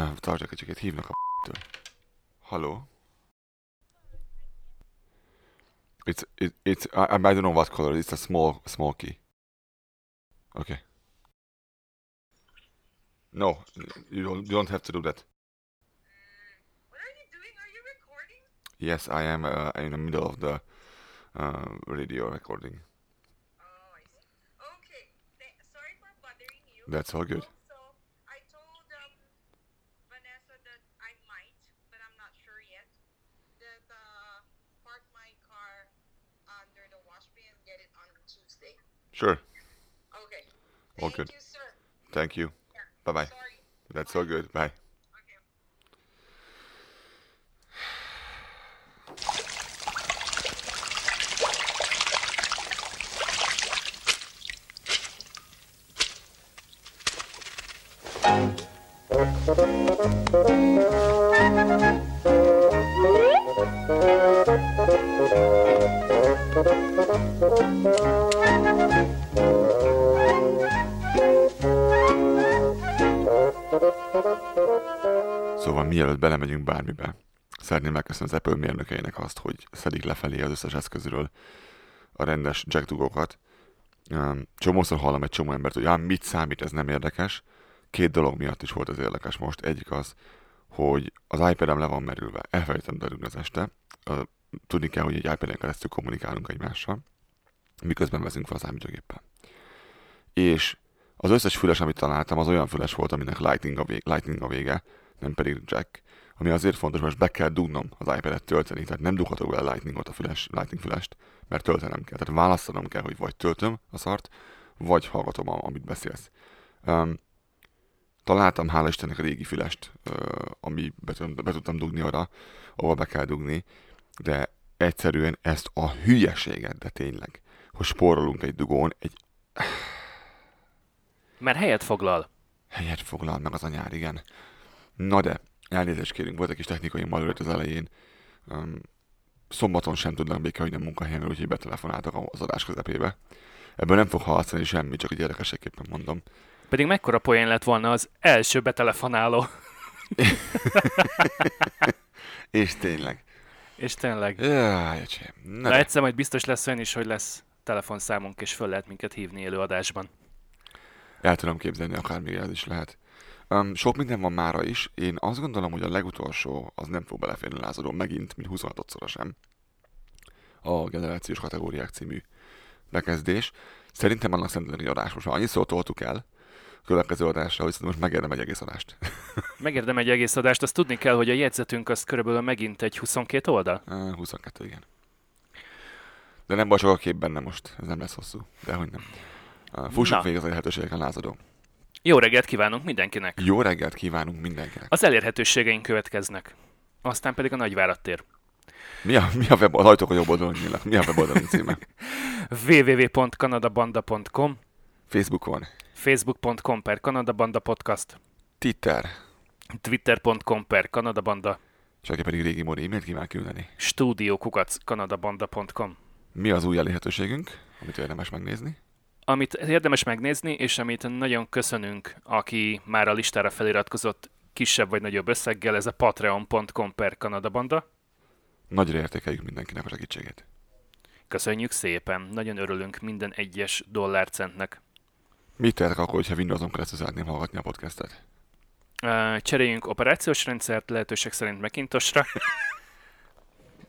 Kicsit, hívnak a től. Hello? It's, it, it's, I, I don't know what color, it's a small, small key. Okay. No, you don't, you don't have to do that. What are you doing? Are you recording? Yes, I am uh, in the middle of the uh, radio recording. Oh, I see. Okay. Th- sorry for bothering you. That's all good. Sure. Okay. All Thank good. you, sir. Thank you. Yeah. Bye bye. Sorry. That's all good. Bye. Okay. Szóval mielőtt belemegyünk bármibe, szeretném megköszönni az Apple mérnökeinek azt, hogy szedik lefelé az összes eszközről a rendes jack dugókat. Um, Csomószor hallom egy csomó embert, hogy ám mit számít, ez nem érdekes. Két dolog miatt is volt ez érdekes most. Egyik az, hogy az iPad-em le van merülve. Elfelejtettem berúgni az este. Tudni kell, hogy egy iPad-en keresztül kommunikálunk egymással, miközben veszünk fel a számítógéppel. És az összes füles, amit találtam, az olyan füles volt, aminek lightning a, vég, lightning a vége, nem pedig jack. Ami azért fontos, mert be kell dugnom az iPad-et tölteni, tehát nem dughatok bele lightningot a füles, lightning fülest, mert töltenem kell. Tehát választanom kell, hogy vagy töltöm a szart, vagy hallgatom, amit beszélsz. Um, találtam, hála Istennek, a régi fülest, uh, ami be, be tudtam dugni oda, ahol be kell dugni, de egyszerűen ezt a hülyeséget, de tényleg, hogy spórolunk egy dugón, egy Mert helyet foglal. Helyet foglal meg az anyár, igen. Na de, elnézést kérünk, volt egy kis technikai malőrt az elején. Um, szombaton sem tudnak hogy nem munkahelyemre, úgyhogy betelefonáltak az adás közepébe. Ebből nem fog hallatszani semmi, csak egy érdekességképpen mondom. Pedig mekkora poén lett volna az első betelefonáló. És tényleg. És tényleg. Jaj. Na Na egyszer majd biztos lesz olyan is, hogy lesz telefonszámunk, és föl lehet minket hívni élő adásban. El tudom képzelni, akár még ez is lehet. Um, sok minden van mára is. Én azt gondolom, hogy a legutolsó az nem fog beleférni lázadó megint, mint 26-szor sem. A generációs kategóriák című bekezdés. Szerintem annak szerintem egy adás. Most már annyiszor toltuk el következő adásra, hogy most megérdem egy egész adást. Megérdem egy egész adást, azt tudni kell, hogy a jegyzetünk az körülbelül megint egy 22 oldal. Uh, 22, igen. De nem baj, csak a kép benne most. Ez nem lesz hosszú. De hogy nem. Fussuk Na. végig az elérhetőségeken lázadó. Jó reggelt kívánunk mindenkinek! Jó reggelt kívánunk mindenkinek. Az elérhetőségeink következnek. Aztán pedig a nagyvárat tér. Mi a, mi a web, az ajtók a jobb oldalon nyílnak. Mi a weboldalunk címe? www.kanadabanda.com Facebookon. facebook.com per Kanadabanda podcast Twitter. twitter.com per Kanadabanda És aki pedig régi módi e-mailt kíván küldeni. stúdiókukac kanadabanda.com Mi az új elérhetőségünk, amit érdemes megnézni? Amit érdemes megnézni, és amit nagyon köszönünk, aki már a listára feliratkozott kisebb vagy nagyobb összeggel, ez a patreon.com per Kanadabanda. Nagyra értékeljük mindenkinek a segítségét. Köszönjük szépen, nagyon örülünk minden egyes dollárcentnek. Mit tehetek akkor, hogyha Windowson keresztül szeretném hallgatni a podcastet? Cseréljünk operációs rendszert, lehetőség szerint Macintosra.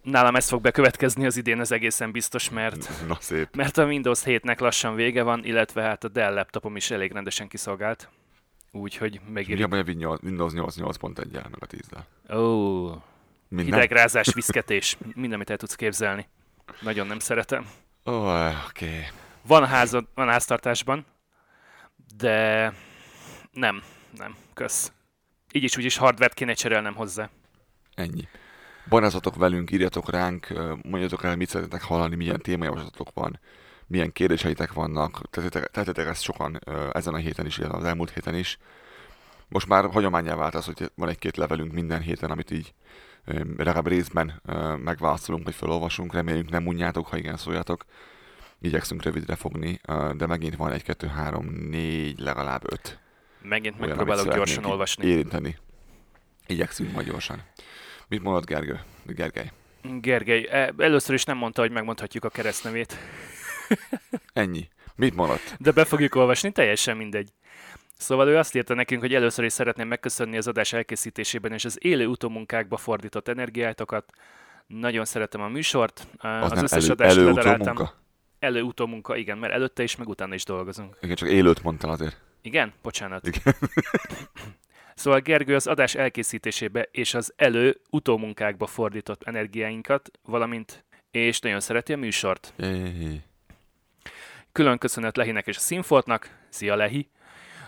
Nálam ez fog bekövetkezni az idén, az egészen biztos, mert, Na szép. mert a Windows 7-nek lassan vége van, illetve hát a Dell laptopom is elég rendesen kiszolgált. Úgyhogy Mi a megéri. Windows 8 8.1-jel, meg a 10-del? Ó, Minden? hidegrázás, viszketés, minden, amit el tudsz képzelni. Nagyon nem szeretem. Ó, oké. Okay. Van, házad, van háztartásban, de nem, nem, kösz. Így is úgy is hardvert kéne cserélnem hozzá. Ennyi. Barázatok velünk, írjatok ránk, mondjatok el, mit szeretnétek hallani, milyen témajavaslatok van, milyen kérdéseitek vannak. Tettetek, ezt sokan ezen a héten is, illetve az elmúlt héten is. Most már hagyományá vált az, hogy van egy-két levelünk minden héten, amit így legalább részben megválaszolunk, vagy felolvasunk. Reméljük nem unjátok, ha igen szóljatok. Igyekszünk rövidre fogni, de megint van egy, kettő, három, négy, legalább öt. Megint megpróbálok gyorsan olvasni. Érinteni. Igyekszünk majd gyorsan. Mit mondod, Gergő? Gergely? Gergely, e, először is nem mondta, hogy megmondhatjuk a keresztnevét, Ennyi. Mit mondott? de be fogjuk olvasni, teljesen mindegy. Szóval ő azt írta nekünk, hogy először is szeretném megköszönni az adás elkészítésében és az élő utómunkákba fordított energiáitokat. Nagyon szeretem a műsort. Az, Az, nem összes elő, adást ledaráltam. Elő utómunka, igen, mert előtte is, meg utána is dolgozunk. Igen, csak élőt mondtál azért. Igen? Bocsánat. Igen. Szóval Gergő az adás elkészítésébe és az elő utómunkákba fordított energiáinkat, valamint és nagyon szereti a műsort. Külön köszönet Lehinek és a Színfoltnak, szia Lehi,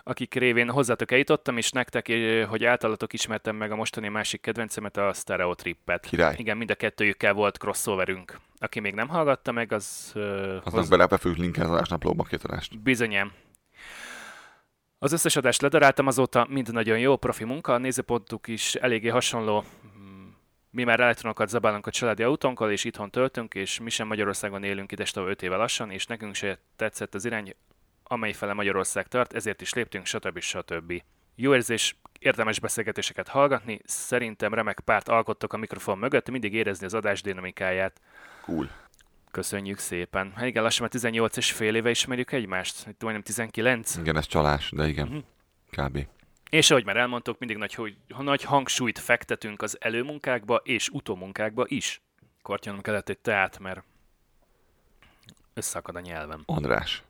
akik révén hozzátok eljutottam, és nektek, eh, hogy általatok ismertem meg a mostani másik kedvencemet, a Stereotrippet. Király. Igen, mind a kettőjükkel volt crossoverünk. Aki még nem hallgatta meg, az... Uh, Aznak bele be fogjuk linkelni az adásnaplóba két adást. Bizonyám. Az összes adást ledaráltam azóta, mind nagyon jó, profi munka, a nézőpontuk is eléggé hasonló. Mi már elektronokat zabálunk a családi autónkkal, és itthon töltünk, és mi sem Magyarországon élünk ideste 5 éve lassan, és nekünk se tetszett az irány, amely fele Magyarország tart, ezért is léptünk, stb. stb. Jó érzés, érdemes beszélgetéseket hallgatni, szerintem remek párt alkottok a mikrofon mögött, mindig érezni az adás dinamikáját. Cool. Köszönjük szépen. Hát igen, lassan már 18 és fél éve ismerjük egymást, itt majdnem 19. Igen, ez csalás, de igen. Mhm. Kb. És ahogy már elmondtuk, mindig nagy, hogy, nagy hangsúlyt fektetünk az előmunkákba és utómunkákba is. Kortyanom kellett egy teát, mert összeakad a nyelvem. András.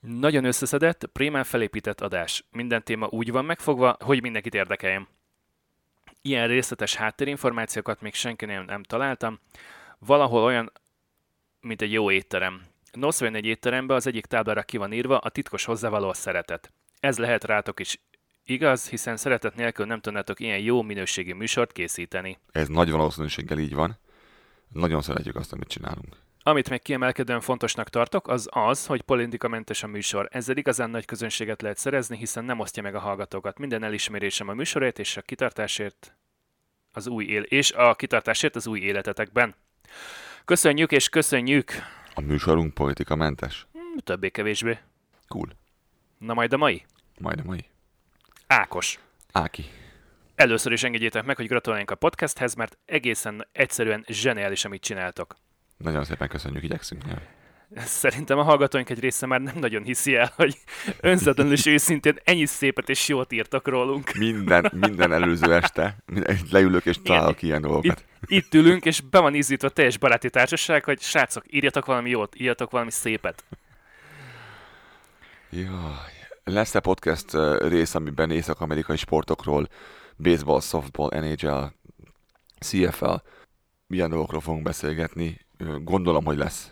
Nagyon összeszedett, prémán felépített adás. Minden téma úgy van megfogva, hogy mindenkit érdekeljen. Ilyen részletes háttérinformációkat még senkinél nem találtam. Valahol olyan, mint egy jó étterem. Nos, egy étterembe az egyik táblára ki van írva a titkos hozzávaló a szeretet. Ez lehet rátok is igaz, hiszen szeretet nélkül nem tudnátok ilyen jó minőségi műsort készíteni. Ez nagy valószínűséggel így van. Nagyon szeretjük azt, amit csinálunk. Amit még kiemelkedően fontosnak tartok, az az, hogy politikamentes a műsor. Ezzel igazán nagy közönséget lehet szerezni, hiszen nem osztja meg a hallgatókat. Minden elismerésem a műsorért és a kitartásért az új él és a kitartásért az új életetekben. Köszönjük és köszönjük! A műsorunk politikamentes. Hm, Többé-kevésbé. Cool. Na majd a mai? Majdnem mai. Ákos. Áki. Először is engedjétek meg, hogy gratuláljunk a podcasthez, mert egészen egyszerűen zseniális, amit csináltok. Nagyon szépen köszönjük, igyekszünk. Ja. Szerintem a hallgatóink egy része már nem nagyon hiszi el, hogy önzetlenül és őszintén ennyi szépet és jót írtak rólunk. Minden, minden előző este leülök és találok ilyen dolgokat. Itt ülünk, és be van ízítva teljes baráti társaság, hogy srácok, írjatok valami jót, írjatok valami szépet. Jaj. Lesz-e podcast rész, amiben észak-amerikai sportokról, baseball, softball, NHL, CFL, milyen dolgokról fogunk beszélgetni? Gondolom, hogy lesz.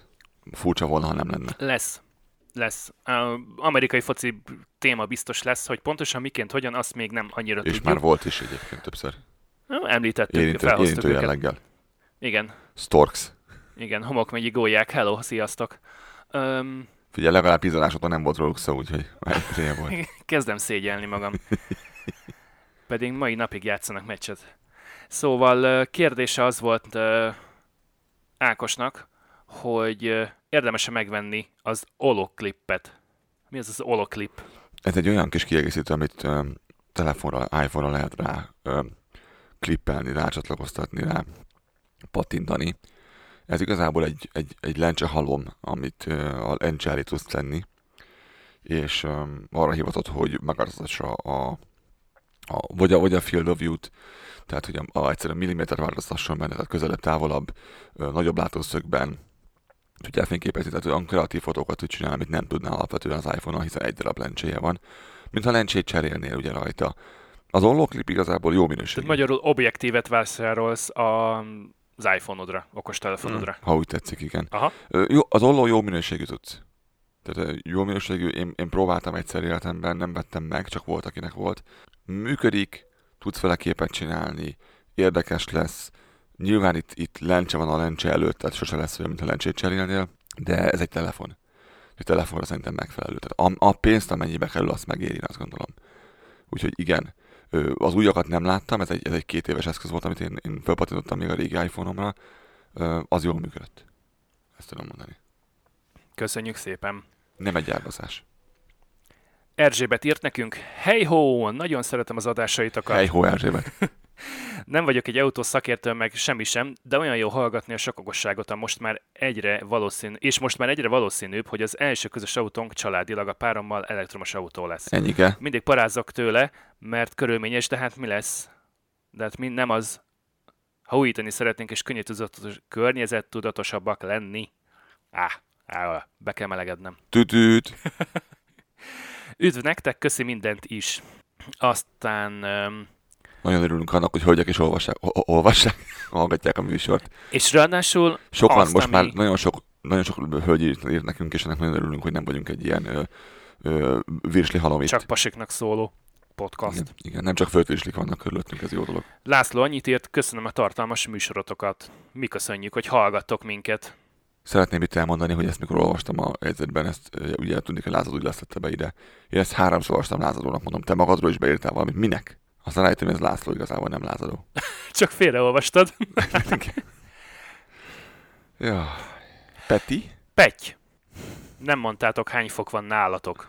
Furcsa volna, ha nem lenne. Lesz. Lesz. Uh, amerikai foci téma biztos lesz, hogy pontosan miként, hogyan, azt még nem annyira És tudjuk. már volt is egyébként többször. Uh, Említettük, Érintő, felhoztuk érintő jelleggel. Igen, Storks. igen, homokmegyi gólyák, hello, sziasztok. Um, Figyelj, legalább tízadásokon nem volt róluk szó, úgyhogy volt. Kezdem szégyelni magam. Pedig mai napig játszanak meccset. Szóval kérdése az volt Ákosnak, hogy ö, érdemes-e megvenni az Oloklipet. Mi az az Oloklip? Ez egy olyan kis kiegészítő, amit ö, telefonra, iPhone-ra lehet rá ö, klippelni, rácsatlakoztatni, rá pattintani. Ez igazából egy, egy, egy lencse halom, amit ö, a lencse elé tudsz tenni, és ö, arra hivatott, hogy megváltoztassa a, a, vagy, a, vagy a field of view-t, tehát hogy a, a egyszerűen milliméter változtasson benne, tehát közelebb, távolabb, ö, nagyobb látószögben, tudja elfényképezni, tehát olyan kreatív fotókat tud csinálni, amit nem tudnál alapvetően az iPhone-on, hiszen egy darab lencséje van. Mintha lencsét cserélnél ugye rajta. Az ollóklip igazából jó minőségű. Tehát magyarul objektívet vásárolsz a, az iPhone-odra, okostelefonodra. Ha úgy tetszik, igen. Aha. Jó, az olló jó minőségű tudsz. Tehát jó minőségű, én, én próbáltam egyszer életemben, nem vettem meg, csak volt, akinek volt. Működik, tudsz vele képet csinálni, érdekes lesz. Nyilván itt, itt lencse van a lencse előtt, tehát sose lesz olyan, mint a lencsét cserélnél, de ez egy telefon. Egy telefonra szerintem megfelelő. Tehát a, a pénzt, amennyibe kerül, azt megéri, azt gondolom. Úgyhogy igen, az újakat nem láttam, ez egy, ez egy két éves eszköz volt, amit én, én felpatintottam még a régi iPhone-omra, az jól működött. Ezt tudom mondani. Köszönjük szépen. Nem egy áldozás. Erzsébet írt nekünk, hey ho, nagyon szeretem az adásaitokat. Hely, hó, Erzsébet. Nem vagyok egy autó szakértő, meg semmi sem, de olyan jó hallgatni a sokogosságot, a most már egyre valószínű, és most már egyre valószínűbb, hogy az első közös autónk családilag a párommal elektromos autó lesz. Ennyike. Mindig parázok tőle, mert körülményes, de hát mi lesz? De hát mi nem az, ha újítani szeretnénk és környezettudatos, környezettudatosabbak lenni. Á, á, be kell melegednem. Tütüt. Üdv nektek, köszi mindent is. Aztán, Nagyon örülünk annak, hogy hölgyek is olvassák, olvassák, hallgatják a műsort. és ráadásul Sokan azt, most ami- már nagyon sok, nagyon sok hölgy írt, írt nekünk, és ennek nagyon örülünk, hogy nem vagyunk egy ilyen ö, ö, virsli halom itt. csak pasiknak szóló podcast. igen, igen, nem csak földvirslik vannak körülöttünk, ez jó dolog. László annyit írt, köszönöm a tartalmas műsorotokat. Mi köszönjük, hogy hallgattok minket. Szeretném itt elmondani, hogy ezt mikor olvastam a jegyzetben, ezt ugye tudni, hogy Lázad úgy leszette be ide. Én ezt háromszor olvastam Lázadónak, mondom, te magadról is beírtál valamit, minek? Aztán rájöttem, ez László igazából nem Lázadó. Csak félreolvastad. ja. Peti? Petty. Nem mondtátok, hány fok van nálatok.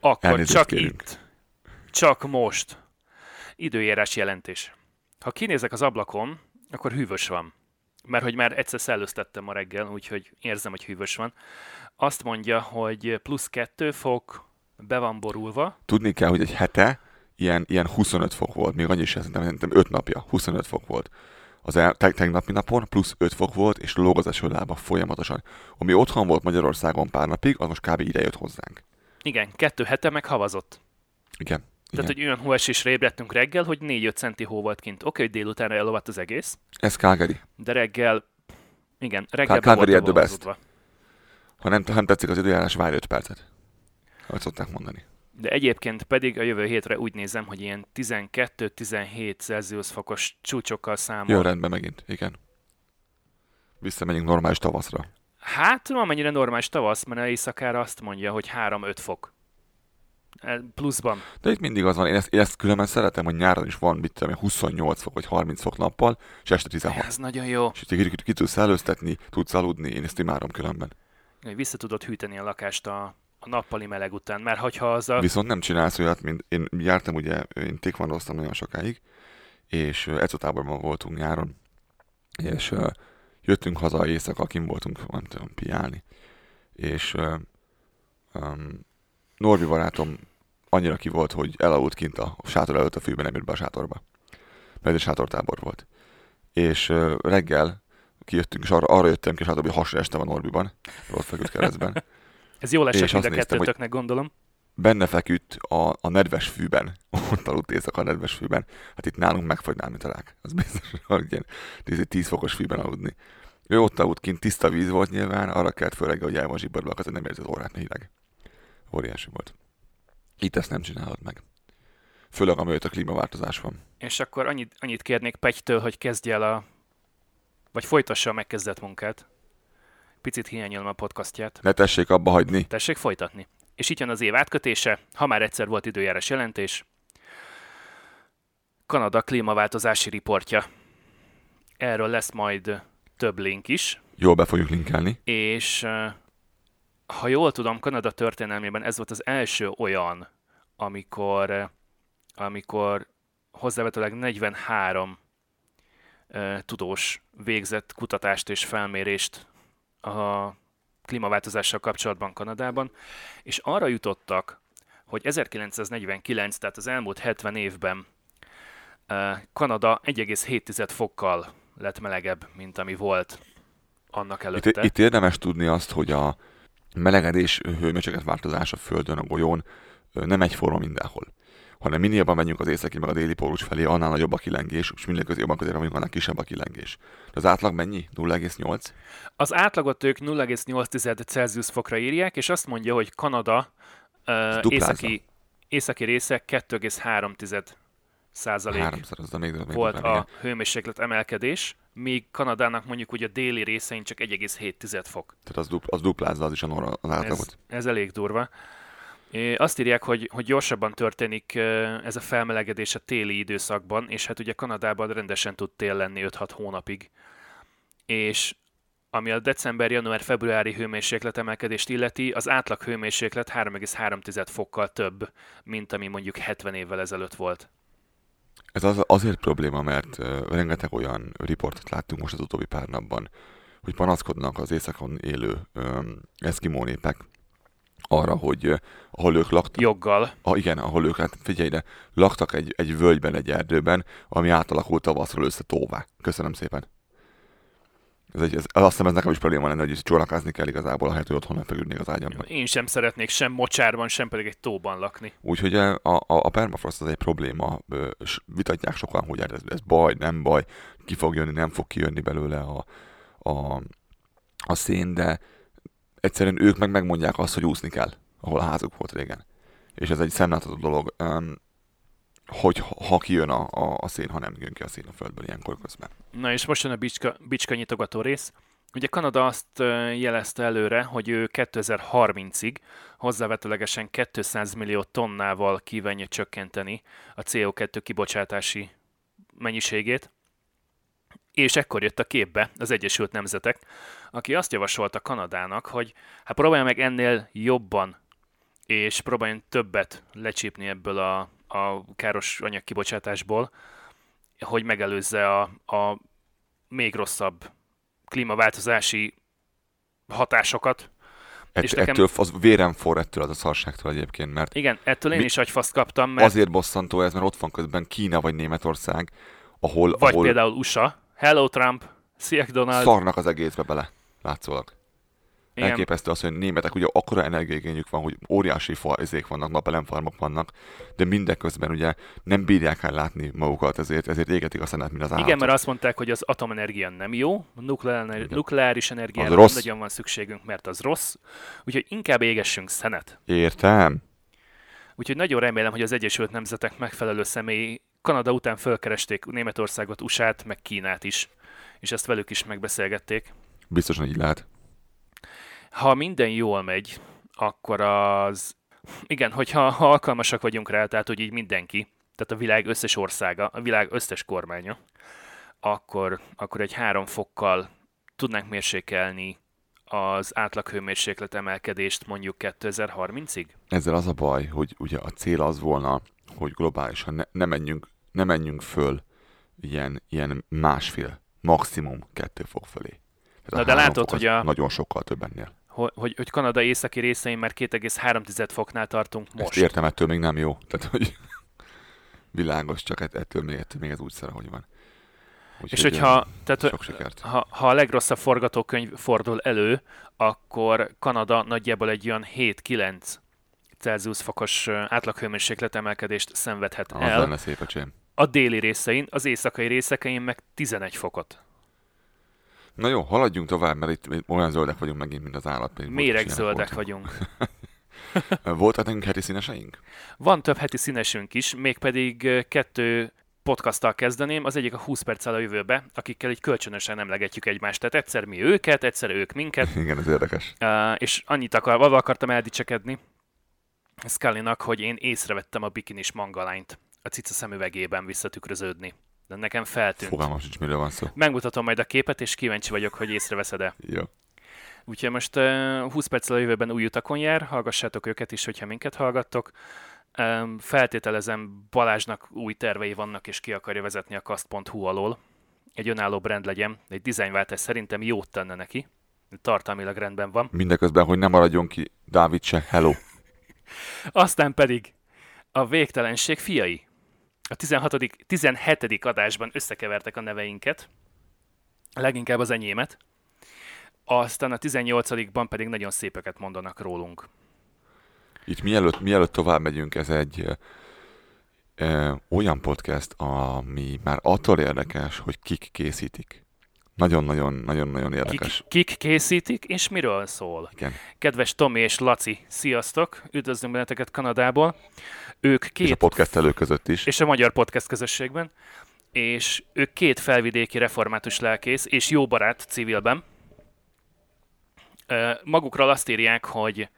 Akkor Elnézést csak kérünk. itt. Csak most. Időjárás jelentés. Ha kinézek az ablakon, akkor hűvös van. Mert hogy már egyszer szellőztettem ma reggel, úgyhogy érzem, hogy hűvös van. Azt mondja, hogy plusz 2 fok, be van borulva. Tudni kell, hogy egy hete ilyen, ilyen 25 fok volt, még annyi sem, szerintem, szerintem 5 napja, 25 fok volt. Az el, te, tegnapi napon plusz 5 fok volt, és lóg az esőlába folyamatosan. Ami otthon volt Magyarországon pár napig, az most kb. ide jött hozzánk. Igen, kettő hete meghavazott. Igen. Tehát, Igen. hogy olyan hóesésre ébredtünk reggel, hogy 4-5 centi hó volt kint. Oké, hogy délutánra elolvadt az egész, Ez Calgary. de reggel, igen, reggel Calgary at the best. Ha nem, ha nem tetszik az időjárás, várj 5 percet. Ahogy szokták mondani. De egyébként pedig a jövő hétre úgy nézem, hogy ilyen 12-17 Celsius fokos csúcsokkal számol. Jön rendben megint, igen. Visszamegyünk normális tavaszra. Hát, amennyire normális tavasz, mert éjszakára azt mondja, hogy 3-5 fok. E, Pluszban. De itt mindig az van, én ezt, én ezt különben szeretem, hogy nyáron is van, mit tudom, én, 28 fok vagy 30 fok nappal, és este 16. Ez nagyon jó. És ki, ki tudsz előztetni, tudsz aludni, én ezt imádom különben. Vissza tudod hűteni a lakást a, a nappali meleg után, mert hogyha az a... Viszont nem csinálsz olyat, mint én jártam ugye, én tékvandoztam nagyon sokáig, és eczotáborban voltunk nyáron, és uh, jöttünk haza éjszaka, kim voltunk, nem tudom, piálni, és uh, um, Norbi barátom annyira ki volt, hogy elaludt kint a sátor előtt a fűben, nem jött be a sátorba. Mert egy sátortábor volt. És uh, reggel kijöttünk, és arra, arra jöttem ki a sátorba, hogy hasra estem a Norbiban, ott feküdt keresztben. Ez jól esett mind a kettőtöknek, gondolom. benne feküdt a, a nedves fűben, ott aludt éjszaka a nedves fűben. Hát itt nálunk megfogynál, mint a rák. Az biztos, hogy ilyen 10, 10 fokos fűben aludni. Ő ott aludt kint, tiszta víz volt nyilván, arra kelt reggel, hogy el van zsibadva, azért nem érzi az órát, hideg. Óriási volt. Itt ezt nem csinálod meg. Főleg, a klímaváltozás van. És akkor annyit, annyit kérnék Pettytől, hogy kezdje el a... Vagy folytassa a megkezdett munkát. Picit hiányolom a podcastját. Ne tessék abba hagyni. Tessék folytatni. És itt jön az év átkötése, ha már egyszer volt időjárás jelentés. Kanada klímaváltozási riportja. Erről lesz majd több link is, Jól be fogjuk linkelni. és ha jól tudom, Kanada történelmében ez volt az első olyan, amikor, amikor hozzávetőleg 43 eh, tudós végzett kutatást és felmérést a klímaváltozással kapcsolatban Kanadában, és arra jutottak, hogy 1949, tehát az elmúlt 70 évben Kanada 1,7 fokkal lett melegebb, mint ami volt annak előtte. Itt, itt érdemes tudni azt, hogy a melegedés hőmérséklet változás a Földön, a golyón nem egyforma mindenhol hanem minél jobban megyünk az északi meg a déli pólus felé, annál nagyobb a kilengés, és minél jobban közére vagyunk, annál kisebb a kilengés. De az átlag mennyi? 0,8? Az átlagot ők 0,8 Celsius fokra írják, és azt mondja, hogy Kanada uh, északi, északi része 2,3 százalék Háromszor, még, még volt a hőmérséklet emelkedés, míg Kanadának mondjuk ugye a déli részein csak 1,7 fok. Tehát az, dupl, az duplázza az is a norra, az Ez, átlagot. ez elég durva. Azt írják, hogy, hogy gyorsabban történik ez a felmelegedés a téli időszakban, és hát ugye Kanadában rendesen tud tél lenni 5-6 hónapig. És ami a december-január-februári hőmérséklet emelkedést illeti, az átlag hőmérséklet 3,3 fokkal több, mint ami mondjuk 70 évvel ezelőtt volt. Ez az, azért probléma, mert rengeteg olyan riportot láttunk most az utóbbi pár napban, hogy panaszkodnak az északon élő eszkimó népek arra, hogy ahol ők laktak, Joggal. ah, igen, ahol ők, hát figyelj ide, laktak egy, egy völgyben, egy erdőben, ami átalakult tavaszról össze tóvá. Köszönöm szépen. Ez egy, ez, azt hiszem, ez nekem is probléma lenne, hogy csónakázni kell igazából, ahelyett, hogy otthon feküdnék az ágyamban. Én sem szeretnék sem mocsárban, sem pedig egy tóban lakni. Úgyhogy a, a, a permafrost az egy probléma, ö, s vitatják sokan, hogy ez, ez baj, nem baj, ki fog jönni, nem fog kijönni belőle a, a, a szén, de egyszerűen ők meg megmondják azt, hogy úszni kell, ahol a házuk volt régen. És ez egy szemlátható dolog, hogy ha kijön a, a, a szén, ha nem jön ki a szén a földből ilyenkor közben. Na és most jön a bicska, bicska nyitogató rész. Ugye Kanada azt jelezte előre, hogy ő 2030-ig hozzávetőlegesen 200 millió tonnával kívánja csökkenteni a CO2 kibocsátási mennyiségét, és ekkor jött a képbe az Egyesült Nemzetek, aki azt javasolta Kanadának, hogy hát próbálja meg ennél jobban, és próbáljon többet lecsípni ebből a, a káros anyagkibocsátásból, hogy megelőzze a, a még rosszabb klímaváltozási hatásokat. Ett, És nekem- Ettől az vérem forr ettől az a szarságtól egyébként, mert Igen, ettől én Mi- is agyfaszt kaptam, mert azért bosszantó ez, mert ott van közben Kína vagy Németország, ahol, vagy ahol például USA, Hello Trump, Szia Donald, szarnak az egészbe bele, látszólag. igen, Elképesztő az, hogy németek ugye akkora energiaigényük van, hogy óriási fajzék vannak, napelemfarmok vannak, de mindeközben ugye nem bírják el látni magukat, ezért, ezért égetik a szenet, mint az állatok. igen, mert azt mondták, hogy az atomenergia nem jó, a nukleár, Igen. nukleáris energiára nem rossz. nagyon van szükségünk, mert az rossz, úgyhogy inkább égessünk szenet. Értem. Úgyhogy nagyon remélem, hogy az Egyesült Nemzetek megfelelő személy Kanada után fölkeresték Németországot, USA-t, meg Kínát is, és ezt velük is megbeszélgették. Biztosan így lehet. Ha minden jól megy, akkor az... Igen, hogyha ha alkalmasak vagyunk rá, tehát hogy így mindenki, tehát a világ összes országa, a világ összes kormánya, akkor, akkor egy három fokkal tudnánk mérsékelni az átlaghőmérséklet emelkedést mondjuk 2030-ig? Ezzel az a baj, hogy ugye a cél az volna, hogy globálisan ne, ne, menjünk, ne menjünk föl ilyen, ilyen másfél, maximum kettő fok fölé. Tehát Na de látod, hogy a- Nagyon sokkal több ennél. Hogy, hogy, hogy Kanada északi részein már 2,3 foknál tartunk most. Ezt értem, ettől még nem jó. Tehát, hogy világos, csak ett- ettől még, ettől még ez úgy szar, hogy van. Úgyhogy, És hogyha, tehát, sok sikert. ha, ha a legrosszabb forgatókönyv fordul elő, akkor Kanada nagyjából egy olyan 7-9 Celsius fokos átlaghőmérséklet emelkedést szenvedhet Az el. lenne szép, öcsém. A déli részein, az éjszakai részekein meg 11 fokot. Na jó, haladjunk tovább, mert itt olyan zöldek vagyunk megint, mint az állat. Méregzöldek voltunk. vagyunk. Voltak nekünk heti színeseink? Van több heti színesünk is, mégpedig kettő podcasttal kezdeném, az egyik a 20 perccel a jövőbe, akikkel így kölcsönösen emlegetjük egymást. Tehát egyszer mi őket, egyszer ők minket, Igen, ez érdekes. Uh, és annyit akar, avval akartam eldicsekedni Scully-nak, hogy én észrevettem a bikinis mangalányt a cica szemüvegében visszatükröződni. De nekem feltűnt. Fogalmam sincs, miről van szó. Megmutatom majd a képet, és kíváncsi vagyok, hogy észreveszed-e. Jó. Úgyhogy most uh, 20 perccel a jövőben új utakon jár, hallgassátok őket is, hogyha minket hallgattok. Um, feltételezem Balázsnak új tervei vannak, és ki akarja vezetni a kast.hu alól. Egy önálló brand legyen, egy dizájnváltás szerintem jót tenne neki. Tartalmilag rendben van. Mindeközben, hogy nem maradjon ki Dávid se, hello. Aztán pedig a végtelenség fiai. A 16. 17. adásban összekevertek a neveinket, leginkább az enyémet. Aztán a 18-ban pedig nagyon szépeket mondanak rólunk. Itt mielőtt, mielőtt tovább megyünk, ez egy ö, olyan podcast, ami már attól érdekes, hogy kik készítik. Nagyon-nagyon-nagyon-nagyon érdekes. Kik, kik készítik, és miről szól? Igen. Kedves Tomi és Laci, sziasztok! Üdvözlünk benneteket Kanadából. Ők két És a podcastelők között is. és a magyar podcast közösségben, és ő két felvidéki református lelkész és jó barát civilben. Magukról azt írják, hogy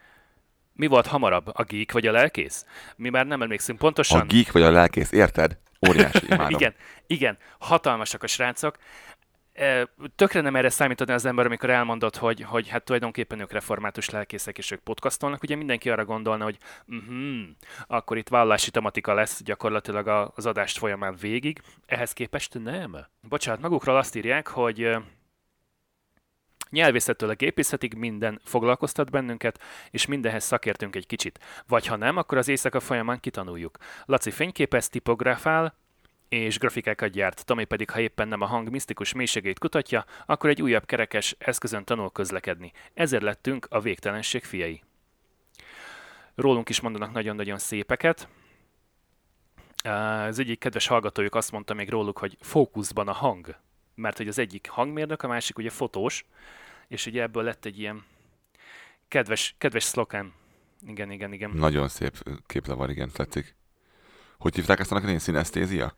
mi volt hamarabb, a geek vagy a lelkész? Mi már nem emlékszünk pontosan. A geek vagy a lelkész, érted? Óriási, imádom. igen, igen, hatalmasak a srácok. Tökre nem erre számítani az ember, amikor elmondott, hogy, hogy hát tulajdonképpen ők református lelkészek, és ők podcastolnak. Ugye mindenki arra gondolna, hogy uh-huh, akkor itt vallási tematika lesz gyakorlatilag az adást folyamán végig. Ehhez képest nem. Bocsánat, magukról azt írják, hogy nyelvészettől a gépészetig minden foglalkoztat bennünket, és mindenhez szakértünk egy kicsit. Vagy ha nem, akkor az éjszaka folyamán kitanuljuk. Laci fényképez, tipografál, és grafikákat gyárt, Tomi pedig, ha éppen nem a hang misztikus mélységét kutatja, akkor egy újabb kerekes eszközön tanul közlekedni. Ezért lettünk a végtelenség fiai. Rólunk is mondanak nagyon-nagyon szépeket. Az egyik kedves hallgatójuk azt mondta még róluk, hogy fókuszban a hang. Mert hogy az egyik hangmérnök, a másik ugye fotós, és ugye ebből lett egy ilyen kedves, kedves szloken. Igen, igen, igen. Nagyon szép képzavar, igen, tetszik. Hogy hívták ezt annak idején? Szinesztézia?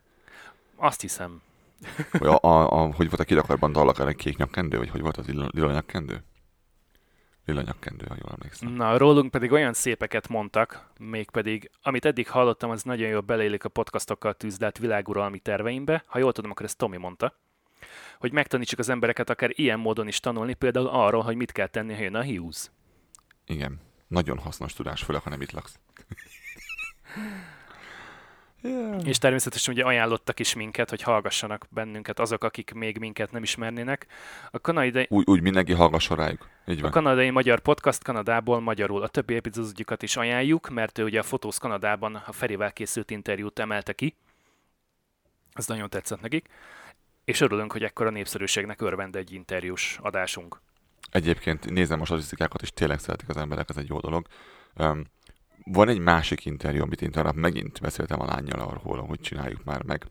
Azt hiszem. Vagy a, a, a, hogy volt a kidakarban dallak egy kék nyakkendő? Vagy hogy volt az lila, lila nyakkendő? Lila nyakkendő, ha jól emlékszem. Na, rólunk pedig olyan szépeket mondtak, mégpedig, amit eddig hallottam, az nagyon jól beleillik a podcastokkal tűzdelt világuralmi terveimbe. Ha jól tudom, akkor ezt Tomi mondta. Hogy megtanítsuk az embereket akár ilyen módon is tanulni, például arról, hogy mit kell tenni, ha jön a hiúz. Igen. Nagyon hasznos tudás, főleg, ha nem itt laksz. yeah. És természetesen ugye ajánlottak is minket, hogy hallgassanak bennünket azok, akik még minket nem ismernének. A kanadai, Úgy, úgy mindenki hallgasson rájuk. Így a van. kanadai magyar podcast Kanadából magyarul. A többi epizódjukat is ajánljuk, mert ő ugye a Fotósz Kanadában a Ferivel készült interjút emelte ki. Ez nagyon tetszett nekik. És örülünk, hogy ekkora népszerűségnek örvend egy interjús adásunk. Egyébként nézem a statisztikákat, és tényleg szeretik az emberek, ez egy jó dolog. Um, van egy másik interjú, amit én tegnap megint beszéltem a lányjal arról, hogy csináljuk már meg.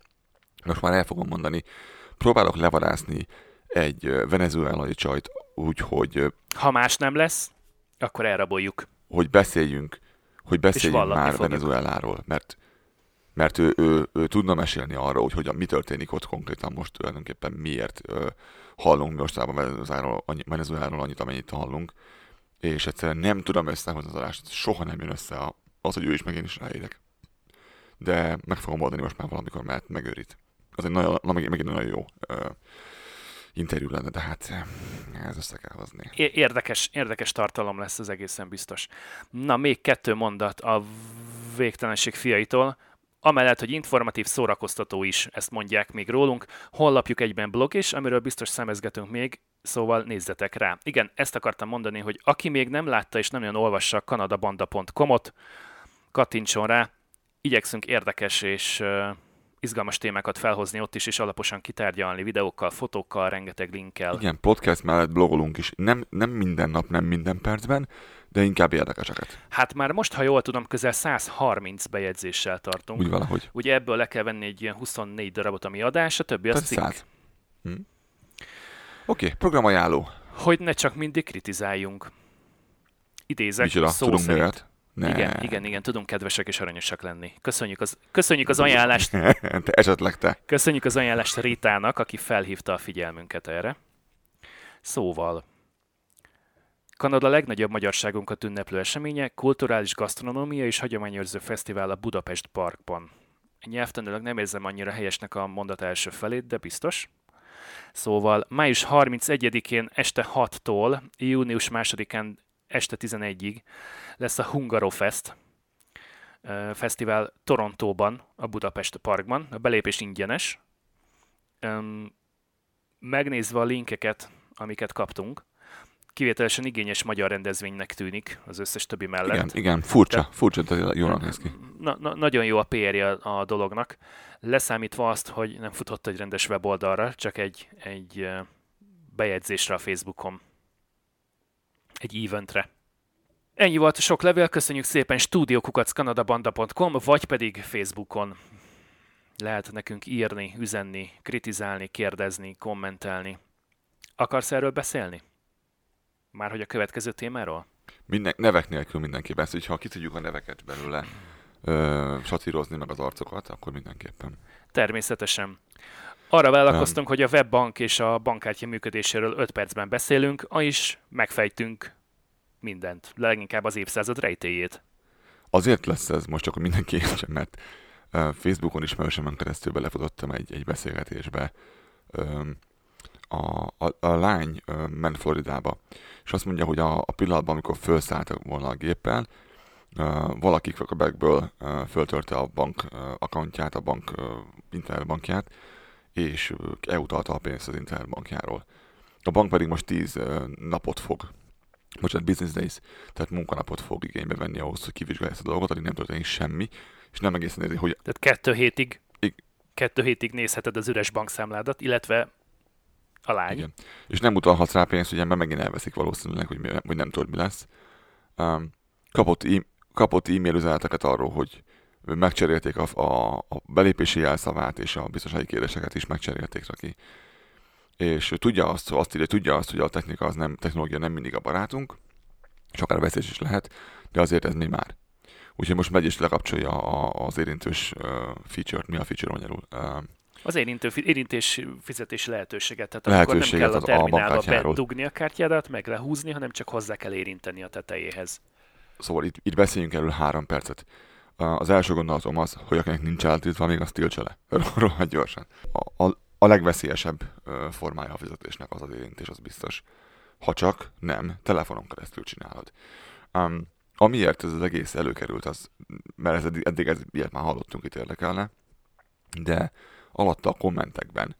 Most már el fogom mondani. Próbálok levarászni egy venezuelai csajt úgy, hogy, Ha más nem lesz, akkor elraboljuk. hogy beszéljünk, hogy beszéljünk már fogjuk. Venezueláról, mert mert ő, ő, ő, tudna mesélni arról, hogy hogyan, mi történik ott konkrétan most tulajdonképpen miért ö, hallunk mostában Venezueláról annyit, amennyit hallunk, és egyszerűen nem tudom összehozni az adást, soha nem jön össze a, az, hogy ő is meg én is ráérek. De meg fogom oldani most már valamikor, mert megőrít. Az egy nagyon, na, meg, megint nagyon jó ö, interjú lenne, de hát ez össze kell hozni. Érdekes, érdekes tartalom lesz az egészen biztos. Na, még kettő mondat a végtelenség fiaitól. Amellett, hogy informatív szórakoztató is, ezt mondják még rólunk, honlapjuk egyben blog is, amiről biztos szemezgetünk még, szóval nézzetek rá. Igen, ezt akartam mondani, hogy aki még nem látta és nem olyan olvassa kanadabanda.com-ot, kattintson rá, igyekszünk érdekes és uh, izgalmas témákat felhozni ott is, és alaposan kitárgyalni videókkal, fotókkal, rengeteg linkkel. Igen, podcast mellett blogolunk is. Nem, nem minden nap, nem minden percben, de inkább érdekeseket. Hát már most, ha jól tudom, közel 130 bejegyzéssel tartunk. Úgy valahogy. Ugye ebből le kell venni egy ilyen 24 darabot, ami adás, a többi az cikk. száz. Hm? Oké, okay, programajánló. Hogy ne csak mindig kritizáljunk. Idézek Micsoda, szó tudunk szerint. miért? Ne. Igen, igen, igen, tudunk kedvesek és aranyosak lenni. Köszönjük az, köszönjük az ajánlást, te esetleg te. köszönjük az ajánlást Ritának, aki felhívta a figyelmünket erre. Szóval, Kanada legnagyobb magyarságunkat ünneplő eseménye, kulturális gasztronómia és hagyományőrző fesztivál a Budapest Parkban. Nyelvtanilag nem érzem annyira helyesnek a mondat első felét, de biztos. Szóval május 31-én este 6-tól június 2-án este 11-ig lesz a Hungarofest fesztivál Torontóban, a Budapest Parkban. A belépés ingyenes. Megnézve a linkeket, amiket kaptunk, kivételesen igényes magyar rendezvénynek tűnik az összes többi mellett. Igen, igen, furcsa, Te- furcsa, jól néz ki. Na, na, nagyon jó a PR-je a, a dolognak. Leszámítva azt, hogy nem futott egy rendes weboldalra, csak egy, egy bejegyzésre a Facebookon. Egy eventre. Ennyi volt a sok levél, köszönjük szépen studiokukackanadabanda.com, vagy pedig Facebookon. Lehet nekünk írni, üzenni, kritizálni, kérdezni, kommentelni. Akarsz erről beszélni? Már hogy a következő témáról? Minden, nevek nélkül mindenképpen, szóval ha ki tudjuk a neveket belőle ö, satírozni meg az arcokat, akkor mindenképpen. Természetesen. Arra vállalkoztunk, hogy a webbank és a bankkártya működéséről 5 percben beszélünk, és megfejtünk mindent, leginkább az évszázad rejtélyét. Azért lesz ez most csak, hogy mindenki értsen, mert Facebookon ismerősemen keresztül belefutottam egy, egy beszélgetésbe, a, a, a lány ment Floridába, és azt mondja, hogy a, a pillanatban, amikor felszálltak volna a géppel, valaki Quebecből föltörte a bank ö, accountját, a bank ö, internetbankját, és ö, eutalta a pénzt az internetbankjáról. A bank pedig most 10 ö, napot fog, bocsánat, business days, tehát munkanapot fog igénybe venni ahhoz, hogy kivizsgálja ezt a dolgot, addig nem történik semmi, és nem egészen érzi, hogy Tehát kettő hétig, Ig- kettő hétig nézheted az üres bankszámládat, illetve a lány. Igen. És nem utalhatsz rá pénzt, ugye, mert megint elveszik valószínűleg, hogy, mi, hogy nem tudod, mi lesz. Um, kapott, e- kapott e-mail üzeneteket arról, hogy megcserélték a, a, a belépési jelszavát, és a biztonsági kérdéseket is megcserélték neki. És tudja azt, azt írja, tudja azt, hogy a technika az nem, technológia nem mindig a barátunk, és akár veszélyes is lehet, de azért ez mi már. Úgyhogy most megy és lekapcsolja a, az érintős uh, feature-t. Mi a feature magyarul? Uh, Az érintő, érintés fizetési lehetőséget. Tehát Lehetőséget akkor nem kell a terminálba bedugni a kártyádat, meg lehúzni, hanem csak hozzá kell érinteni a tetejéhez. Szóval itt, itt beszéljünk erről három percet. Az első gondolatom az, hogy akinek nincs eltiltva, még azt tiltsa le. Rohadt gyorsan. A, a, a legveszélyesebb formája a fizetésnek az az érintés, az biztos. Ha csak nem, telefonon keresztül csinálod. Um, amiért ez az egész előkerült, az, mert ez eddig, eddig ez, ilyet már hallottunk, itt érdekelne, de alatta a kommentekben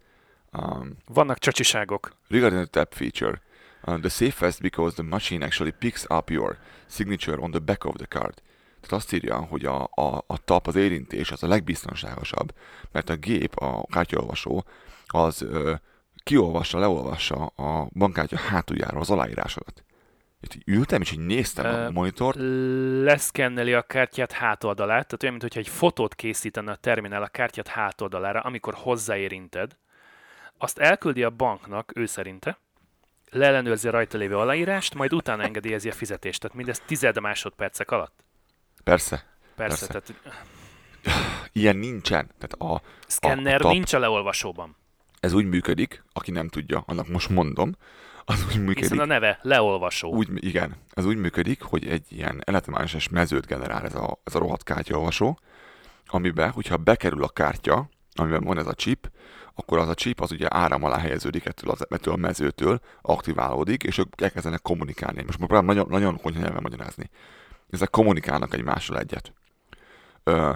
um, Vannak csacsiságok. Regarding the tap feature, uh, the safest because the machine actually picks up your signature on the back of the card. Tehát azt írja, hogy a, a, a tap, az érintés az a legbiztonságosabb, mert a gép, a kártyaolvasó, az ö, kiolvassa, leolvassa a bankkártya hátuljáról az aláírásodat. Itt ültem, és így néztem a Ö, monitort, Leszkenneli a kártyát hátoldalát, tehát olyan, mintha egy fotót készítene a terminál a kártyát hátoldalára, amikor hozzáérinted, azt elküldi a banknak, ő szerinte, leellenőrzi a rajta lévő aláírást, majd utána engedélyezi a fizetést. Tehát mindez tized másodpercek alatt. persze, Persze, Persze. tehát ilyen nincsen. Tehát a, szkenner tap- nincs a leolvasóban. ez úgy működik, aki nem tudja, annak most mondom, az úgy működik, Hiszen a neve leolvasó. Úgy, igen, ez úgy működik, hogy egy ilyen elektromágneses mezőt generál ez a, ez a rohadt kártyaolvasó, amiben, hogyha bekerül a kártya, amiben van ez a chip, akkor az a chip az ugye áram alá helyeződik ettől, az, ettől a mezőtől, aktiválódik, és ők elkezdenek kommunikálni. Most próbálom nagyon, nagyon konyha nyelven magyarázni. Ezek kommunikálnak egymással egyet. Ö,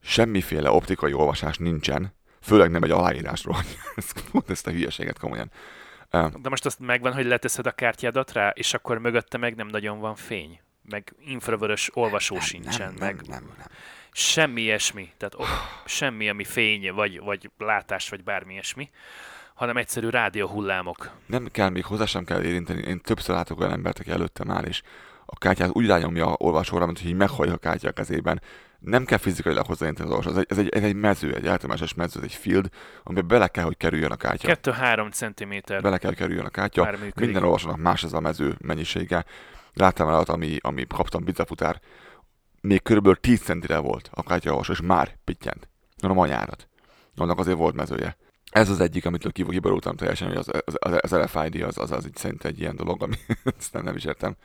semmiféle optikai olvasás nincsen, főleg nem egy aláírásról. ezt, ezt a hülyeséget komolyan. De most azt megvan, hogy leteszed a kártyádat rá, és akkor mögötte meg nem nagyon van fény. Meg infravörös olvasó sincsen, nem, meg nem, nem, nem. semmi ilyesmi. Tehát o, semmi, ami fény, vagy, vagy látás, vagy bármi ilyesmi, hanem egyszerű rádióhullámok. nem kell, még hozzá sem kell érinteni. Én többször látok olyan embert, aki előttem áll, és a kártyát úgy rányomja a olvasóra, mint hogy így meghallja a kártya a kezében. Nem kell fizikailag hozzáérinteni az olvasó. Ez egy, ez egy, ez egy mező, egy általános mező, ez egy field, amiben bele kell, hogy kerüljön a kártya. 2-3 cm. Bele kell, hogy kerüljön a kártya. Minden olvasónak más ez a mező mennyisége. Láttam el, ami, ami kaptam pizzafutár, még körülbelül 10 centire volt a kártyaolvasó, és már pittyent. Mondom, anyárat. Annak azért volt mezője. Ez az egyik, amitől kiborultam teljesen, hogy az, az, az, az RFID az, az, az így szerint egy ilyen dolog, ami nem, nem is értem.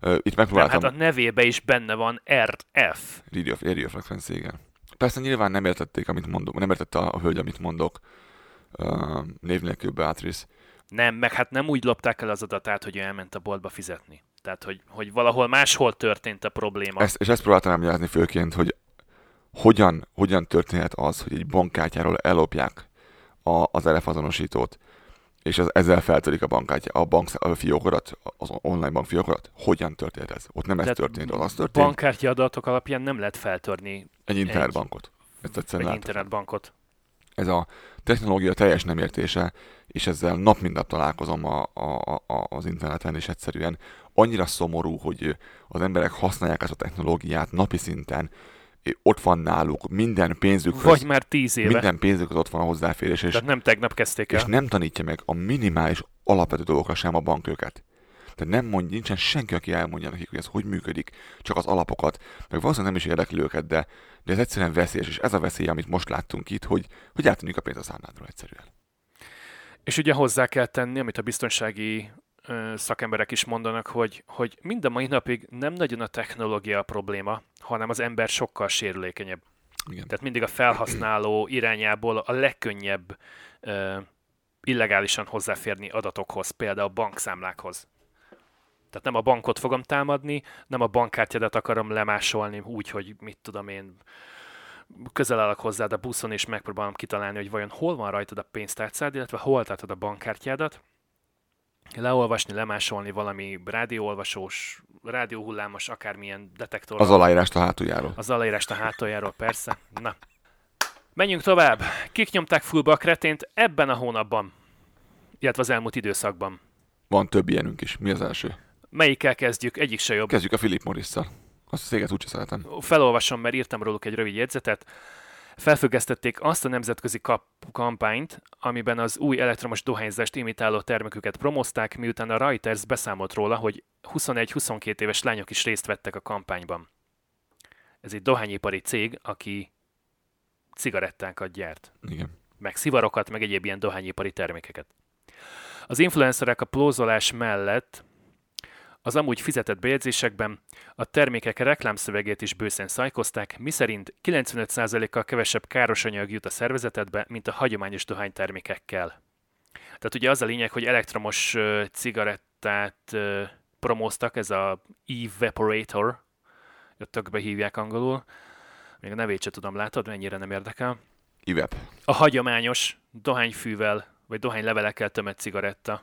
Ö, Itt Nem, megpróbáltam hát a nevébe is benne van RF. radio, radio frequency, igen. Persze nyilván nem értették, amit mondok, nem értette a, a hölgy, amit mondok. Uh, név nélkül Beatrice. Nem, meg hát nem úgy lopták el az adatát, hogy ő elment a boltba fizetni. Tehát, hogy, hogy valahol máshol történt a probléma. Ezt, és ezt próbáltam elmagyarázni főként, hogy hogyan, hogyan történhet az, hogy egy bankkártyáról ellopják a, az azonosítót, és az, ezzel feltörik a bankkártya, a bank a fiókodat, az online bank fiókodat. Hogyan történt ez? Ott nem ez Tehát történt, az történt, Bankkártya adatok alapján nem lehet feltörni egy internetbankot. Ezt egyszerűen egy látom. internetbankot. ez a technológia teljes nem értése, és ezzel nap mint nap találkozom a, a, a, az interneten, és egyszerűen annyira szomorú, hogy az emberek használják ezt a technológiát napi szinten, ott van náluk minden pénzük, Vagy már tíz éve. minden pénzük ott van a hozzáférés, és, Tehát nem tegnap kezdték el. és nem tanítja meg a minimális alapvető dolgokra sem a bank őket. Tehát nem mond, nincsen senki, aki elmondja nekik, hogy ez hogy működik, csak az alapokat, meg valószínűleg nem is érdekli őket, de, de ez egyszerűen veszélyes, és ez a veszély, amit most láttunk itt, hogy, hogy átadjuk a pénzt a számládról egyszerűen. És ugye hozzá kell tenni, amit a biztonsági szakemberek is mondanak, hogy, hogy mind a mai napig nem nagyon a technológia a probléma, hanem az ember sokkal sérülékenyebb. Igen. Tehát mindig a felhasználó irányából a legkönnyebb ö, illegálisan hozzáférni adatokhoz, például bankszámlákhoz. Tehát nem a bankot fogom támadni, nem a bankkártyádat akarom lemásolni úgy, hogy mit tudom én, közel állok hozzád a buszon, és megpróbálom kitalálni, hogy vajon hol van rajtad a pénztárcád, illetve hol tartod a bankkártyádat, leolvasni, lemásolni valami rádióolvasós, rádióhullámos, akármilyen detektor. Az aláírást a hátuljáról. Az aláírást a hátuljáról, persze. Na. Menjünk tovább. Kik nyomták fullba a kretént ebben a hónapban? Illetve az elmúlt időszakban. Van több ilyenünk is. Mi az első? Melyikkel kezdjük? Egyik se jobb. Kezdjük a Philip Morris-szal. Azt a céget úgyse szeretem. Felolvasom, mert írtam róluk egy rövid jegyzetet. Felfüggesztették azt a nemzetközi kap- kampányt, amiben az új elektromos dohányzást imitáló terméküket promozták, miután a Reuters beszámolt róla, hogy 21-22 éves lányok is részt vettek a kampányban. Ez egy dohányipari cég, aki cigarettákat gyárt Igen. meg szivarokat, meg egyéb ilyen dohányipari termékeket. Az influencerek a plózolás mellett az amúgy fizetett bejegyzésekben a termékek reklámszövegét is bőszen szajkozták, miszerint 95%-kal kevesebb káros anyag jut a szervezetedbe, mint a hagyományos dohánytermékekkel. Tehát ugye az a lényeg, hogy elektromos cigarettát ö, promóztak, ez a Evaporator, tökbe hívják angolul, még a nevét sem tudom, látod, mennyire nem érdekel IVEP. a hagyományos dohányfűvel vagy dohánylevelekkel tömött cigaretta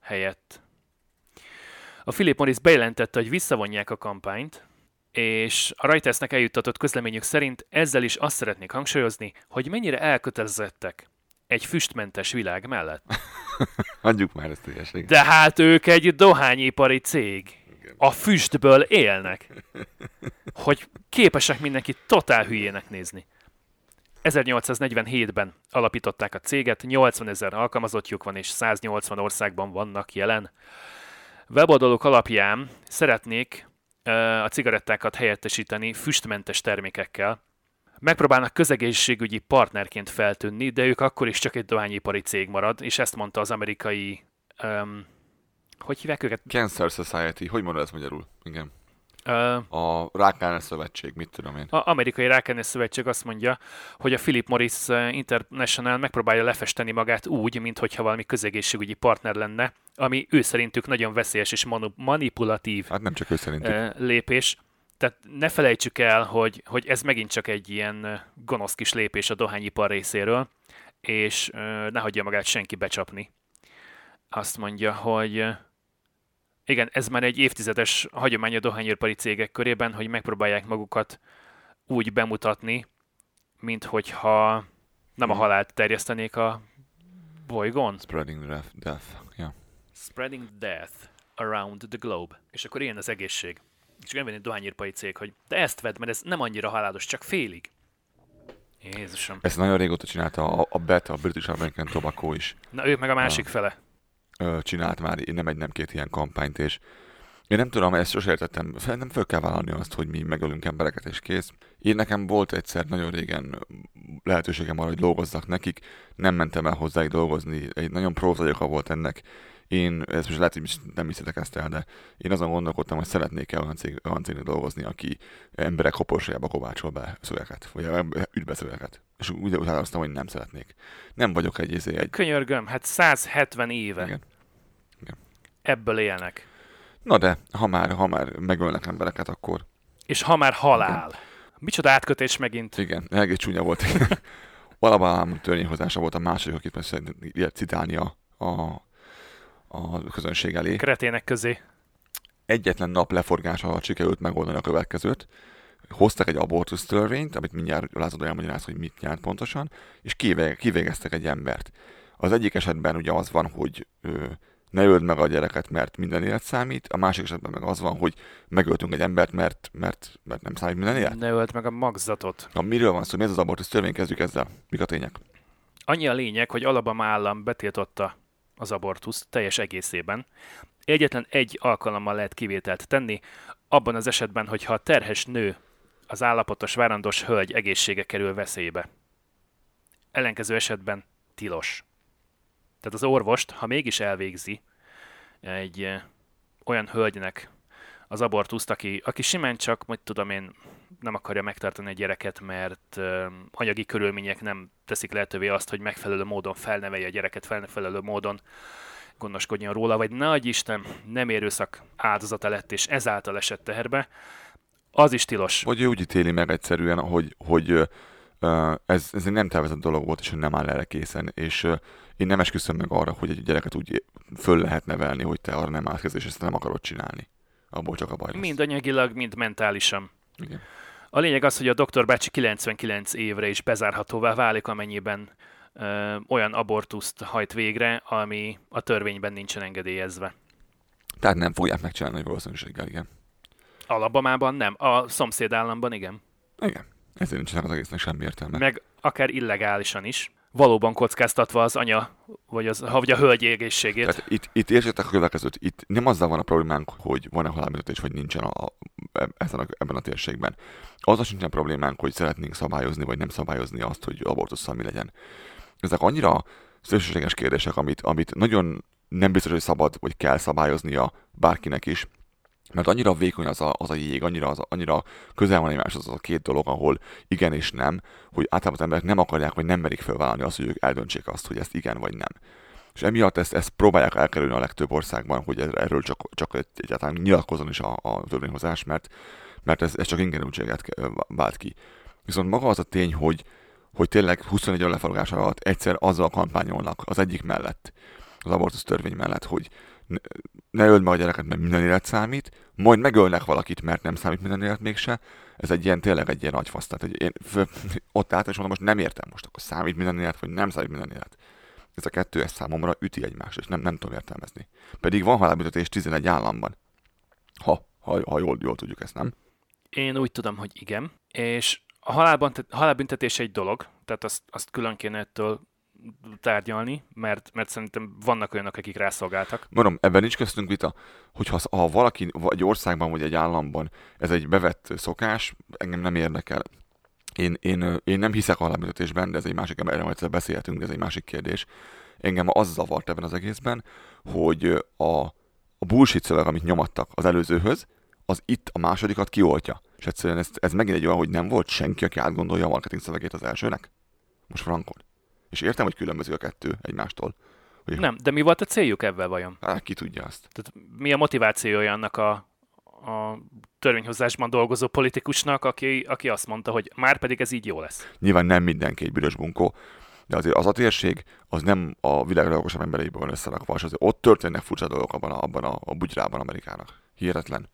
helyett. A Philip Morris bejelentette, hogy visszavonják a kampányt, és a Reutersnek eljuttatott közleményük szerint ezzel is azt szeretnék hangsúlyozni, hogy mennyire elkötelezettek egy füstmentes világ mellett. Adjuk már ezt a. De hát ők egy dohányipari cég. A füstből élnek. Hogy képesek mindenki totál hülyének nézni. 1847-ben alapították a céget, 80 ezer alkalmazottjuk van, és 180 országban vannak jelen. Weboldaluk alapján szeretnék a cigarettákat helyettesíteni füstmentes termékekkel. Megpróbálnak közegészségügyi partnerként feltűnni, de ők akkor is csak egy dohányipari cég marad, és ezt mondta az amerikai... Um, hogy hívják őket? Cancer Society. Hogy mondod ezt magyarul? Igen. A Rákkelnes Szövetség, mit tudom én. A amerikai rákelnes szövetség azt mondja, hogy a Philip Morris International megpróbálja lefesteni magát úgy, mintha valami közegészségügyi partner lenne, ami ő szerintük nagyon veszélyes és manu- manipulatív Hát nem csak ő szerintük. lépés. Tehát ne felejtsük el, hogy, hogy ez megint csak egy ilyen gonosz kis lépés a dohányipar részéről, és ne hagyja magát senki becsapni. Azt mondja, hogy igen, ez már egy évtizedes hagyomány a dohányipari cégek körében, hogy megpróbálják magukat úgy bemutatni, mint hogyha nem a Mhm. halált terjesztenék a bolygón. Spreading death. death. Yeah. Spreading death around the globe. És akkor ilyen az egészség. És nem egy dohányírpai cég, hogy de ezt vedd, mert ez nem annyira halálos, csak félig. Jézusom. Ezt nagyon régóta csinálta a, a BET, a British American Tobacco is. Na ők meg a másik Ja. fele. Csinált már nem egy, nem két ilyen kampányt, és én nem tudom, ezt sosem értettem, nem föl kell vállalni azt, hogy mi megölünk embereket, és kész. Én nekem volt egyszer nagyon régen lehetőségem arra, hogy dolgozzak nekik, nem mentem el hozzáig dolgozni, egy nagyon prózajaka volt ennek. Én, ez most lehet, hogy nem hiszitek ezt el, de én azon gondolkodtam, hogy szeretnék-e olyan, cég, olyan cégnek dolgozni, aki emberek koporsójába kovácsol be szöveket, vagy üt be szöveket. És úgy utáloztam, hogy nem szeretnék. Nem vagyok egy, izé, egy Könyörgöm, hát 170 éve igen. ebből élnek. Na de, ha már, ha már megölnek embereket, akkor És ha már halál. Micsoda átkötés megint. igen, egész csúnya volt. Alabama törvényhozása volt a második, akit szeretnék ilyet citálni a, a, a közönség elé. Kretének közé. Egyetlen nap leforgás alatt sikerült megoldani a következőt. Hoztak egy abortusz törvényt, amit mindjárt Lázadó elmagyaráz, hogy mit jelent pontosan, és kivégeztek egy embert. Az egyik esetben ugye az van, hogy ö, ne öld meg a gyereket, mert minden élet számít, a másik esetben meg az van, hogy megöltünk egy embert, mert, mert, mert nem számít minden élet. Ne ölt meg a magzatot. Na, miről van szó? Mi ez az abortusz törvény? Kezdjük ezzel. Mik a tények? Annyi a lényeg, hogy Alabama állam betiltotta az abortuszt teljes egészében. Egyetlen egy alkalommal lehet kivételt tenni, abban az esetben, hogyha a terhes nő, az állapotos várandós hölgy egészsége kerül veszélybe. Ellenkező esetben tilos. Tehát az orvost, ha mégis elvégzi egy olyan hölgynek az abortuszt, aki, aki simán csak, hogy tudom én, nem akarja megtartani a gyereket, mert uh, anyagi körülmények nem teszik lehetővé azt, hogy megfelelő módon felnevelje a gyereket, felnevelő módon gondoskodjon róla, vagy nagy Isten nem érőszak áldozata lett, és ezáltal esett teherbe, az is tilos. Vagy ő úgy ítéli meg egyszerűen, hogy, hogy ez, ez egy nem tervezett dolog volt, és nem áll erre készen. És én nem esküszöm meg arra, hogy egy gyereket úgy föl lehet nevelni, hogy te arra nem állsz és ezt nem akarod csinálni. Abból csak a baj lesz. Mind anyagilag, mind mentálisan. Igen. A lényeg az, hogy a doktor bácsi 99 évre is bezárhatóvá válik, amennyiben ö, olyan abortuszt hajt végre, ami a törvényben nincsen engedélyezve. Tehát nem fogják megcsinálni valószínűséggel, igen. Alabamában nem, a szomszéd államban igen. Igen. Ezért nincsenek az egésznek semmi értelme. Meg akár illegálisan is. Valóban kockáztatva az anya, vagy, az, vagy a hölgy egészségét. Tehát itt, itt értsétek a következőt, itt nem azzal van a problémánk, hogy van-e halálbüntetés, vagy nincsen a, a, ezen a, ebben a térségben. Az sincsen problémánk, hogy szeretnénk szabályozni, vagy nem szabályozni azt, hogy abortusszal mi legyen. Ezek annyira szélsőséges kérdések, amit, amit nagyon nem biztos, hogy szabad, vagy kell szabályoznia bárkinek is, mert annyira vékony az a, az a jég, annyira, az, annyira közel van egymáshoz az a két dolog, ahol igen és nem, hogy általában az emberek nem akarják, vagy nem merik felvállalni azt, hogy ők eldöntsék azt, hogy ezt igen vagy nem. És emiatt ezt, ezt próbálják elkerülni a legtöbb országban, hogy erről csak, csak egyáltalán nyilatkozon is a, a törvényhozás, mert, mert ez, ez csak ingerültséget vált ki. Viszont maga az a tény, hogy, hogy tényleg 21 év lefalgás alatt egyszer azzal kampányolnak az egyik mellett, az abortusz törvény mellett, hogy ne, öld meg a gyereket, mert minden élet számít, majd megölnek valakit, mert nem számít minden élet mégse. Ez egy ilyen, tényleg egy ilyen nagyfasz. Tehát, hogy én fő, ott álltam, és mondom, most nem értem most, akkor számít minden élet, vagy nem számít minden élet. Ez a kettő, ez számomra üti egymást, és nem, nem tudom értelmezni. Pedig van halálbüntetés 11 államban. Ha, ha, ha jól, jól tudjuk ezt, nem? Én úgy tudom, hogy igen. És a halálbüntetés egy dolog, tehát azt, azt külön kéne ettől tárgyalni, mert, mert szerintem vannak olyanok, akik rászolgáltak. Mondom, ebben nincs köztünk vita, hogy ha, ha valaki egy országban vagy egy államban ez egy bevett szokás, engem nem érdekel. Én, én, én nem hiszek a halálbüntetésben, de ez egy másik, erre majd beszélhetünk, de ez egy másik kérdés. Engem az zavart ebben az egészben, hogy a, a bullshit szöveg, amit nyomattak az előzőhöz, az itt a másodikat kioltja. És egyszerűen ez, ez megint egy olyan, hogy nem volt senki, aki átgondolja a marketing szövegét az elsőnek. Most frankon. És értem, hogy különböző a kettő egymástól. Hogy nem, de mi volt a céljuk ebben vajon? Hát ki tudja azt. Tehát mi a motivációja annak a, a törvényhozásban dolgozó politikusnak, aki, aki azt mondta, hogy már pedig ez így jó lesz. Nyilván nem mindenki egy büdös bunkó, de azért az a térség, az nem a világ legokosabb embereiből van összerakva, és azért ott történnek furcsa dolgok abban a, abban a, a bugyrában Amerikának. Hihetetlen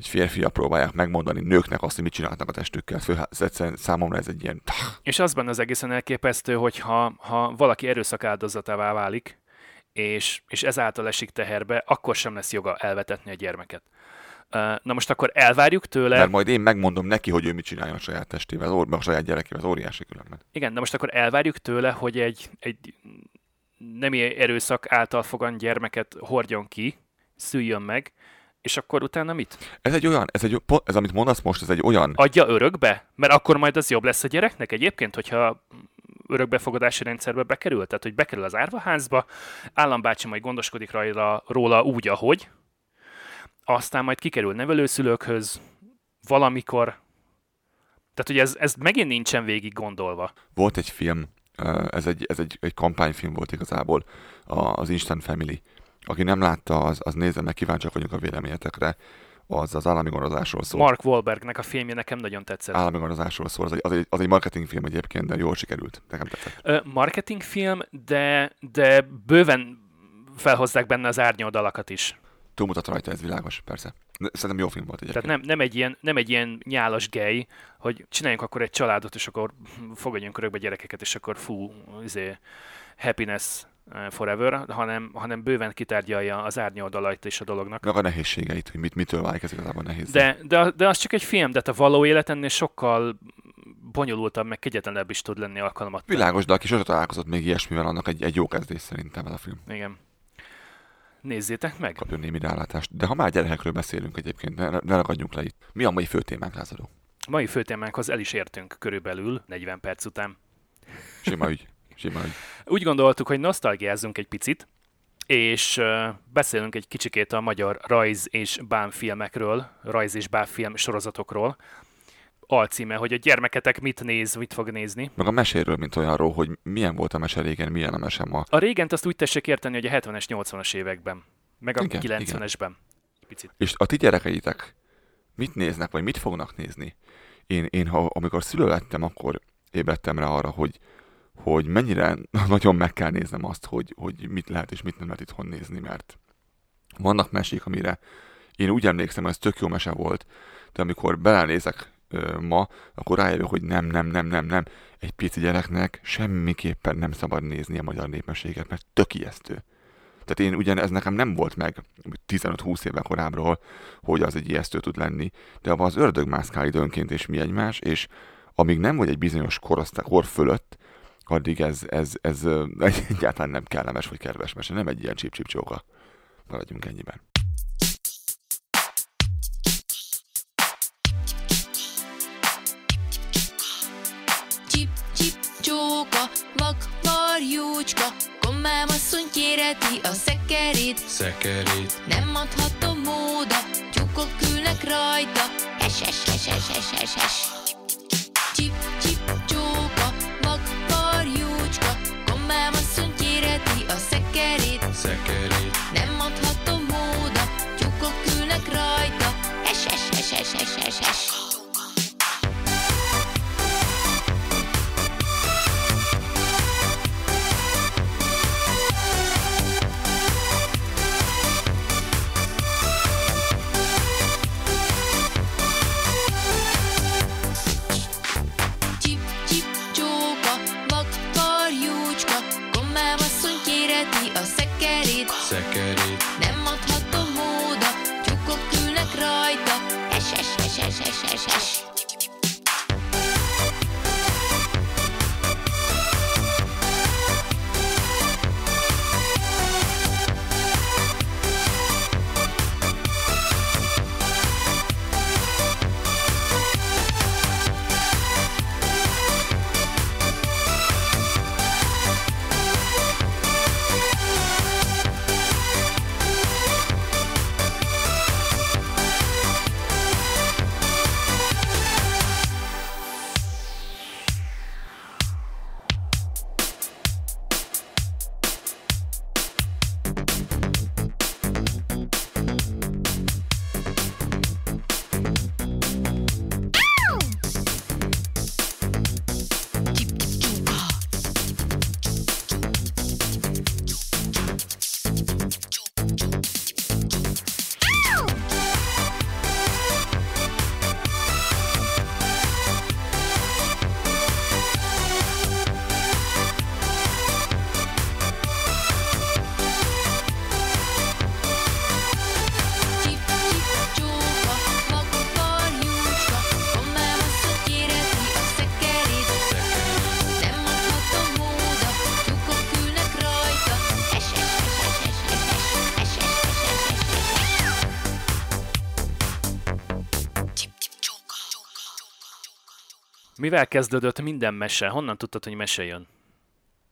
hogy férfiak próbálják megmondani nőknek azt, hogy mit csinálnak a testükkel. Fő, egyszerűen számomra ez egy ilyen... És az benne az egészen elképesztő, hogy ha, ha valaki erőszak áldozatává válik, és, és ezáltal esik teherbe, akkor sem lesz joga elvetetni a gyermeket. Na most akkor elvárjuk tőle... Mert majd én megmondom neki, hogy ő mit csinálja a saját testével, a saját gyerekével, az óriási különben. Igen, de most akkor elvárjuk tőle, hogy egy, egy nem erőszak által fogant gyermeket hordjon ki, szüljön meg, és akkor utána mit? Ez egy olyan, ez, egy, ez amit mondasz most, ez egy olyan... Adja örökbe? Mert akkor majd az jobb lesz a gyereknek egyébként, hogyha örökbefogadási rendszerbe bekerül, tehát hogy bekerül az árvaházba, állambácsi majd gondoskodik rajta, róla úgy, ahogy, aztán majd kikerül nevelőszülőkhöz valamikor. Tehát, hogy ez, ez megint nincsen végig gondolva. Volt egy film, ez egy, ez egy, egy kampányfilm volt igazából, az Instant Family aki nem látta, az, az nézze meg, kíváncsiak vagyunk a véleményetekre. Az az állami gondozásról szól. Mark Wahlbergnek a filmje nekem nagyon tetszett. Állami gondozásról szól. Az egy, az egy, az egy marketingfilm egyébként, de jól sikerült. Nekem tetszett. Ö, marketingfilm, de, de bőven felhozzák benne az árnyoldalakat is. Túlmutat rajta, ez világos, persze. Szerintem jó film volt egyébként. Tehát nem, nem, egy ilyen, nem egy ilyen nyálas gay, hogy csináljunk akkor egy családot, és akkor fogadjunk örökbe gyerekeket, és akkor fú, izé, happiness forever, hanem, hanem bőven kitárgyalja az árnyoldalait és a dolognak. Meg a nehézségeit, hogy mit, mitől válik ez igazából nehéz. De, de, de az csak egy film, de a való életennél sokkal bonyolultabb, meg kegyetlenebb is tud lenni alkalmat. Világos, de aki sosem találkozott még ilyesmivel, annak egy, egy jó kezdés szerintem ez a film. Igen. Nézzétek meg! Kapjon némi rálátást. De ha már gyerekekről beszélünk egyébként, ne, ne ragadjunk le itt. Mi a mai fő témánk, Lázadó? A mai fő témánkhoz el is értünk körülbelül 40 perc után. Sima ügy. Sima Úgy gondoltuk, hogy nosztalgiázzunk egy picit, és beszélünk egy kicsikét a magyar rajz és bánfilmekről, rajz és bánfilm sorozatokról. Alcíme, hogy a gyermeketek mit néz, mit fog nézni. Meg a meséről, mint olyanról, hogy milyen volt a mese régen, milyen a mese ma. A régent azt úgy tessék érteni, hogy a 70-es, 80-as években, meg a Igen, 90-esben. Picit. És a ti gyerekeitek mit néznek, vagy mit fognak nézni? Én, én ha, amikor szülő lettem, akkor ébredtem rá arra, hogy, hogy mennyire nagyon meg kell néznem azt, hogy, hogy mit lehet és mit nem lehet itthon nézni, mert vannak mesék, amire én úgy emlékszem, ez tök jó mese volt, de amikor belenézek ma, akkor rájövök, hogy nem, nem, nem, nem, nem. Egy pici gyereknek semmiképpen nem szabad nézni a magyar népmeséget, mert tök ijesztő. Tehát én ugyan ez nekem nem volt meg 15-20 éve korábbról, hogy az egy ijesztő tud lenni, de az ördög mászkál időnként és mi egymás, és amíg nem vagy egy bizonyos korosztály, kor fölött, addig ez, ez, ez, egyáltalán nem kellemes vagy kedves mese, nem egy ilyen csíp csóka. Maradjunk ennyiben. Csip, csip, csóka, vak, varjúcska, Kommám asszony kéreti a szekerét, Szekerét, nem adható móda, tyúkok ülnek rajta, es, es, es, es, es, es, es. Csip, second. Mivel kezdődött minden mese? Honnan tudtad, hogy mese jön?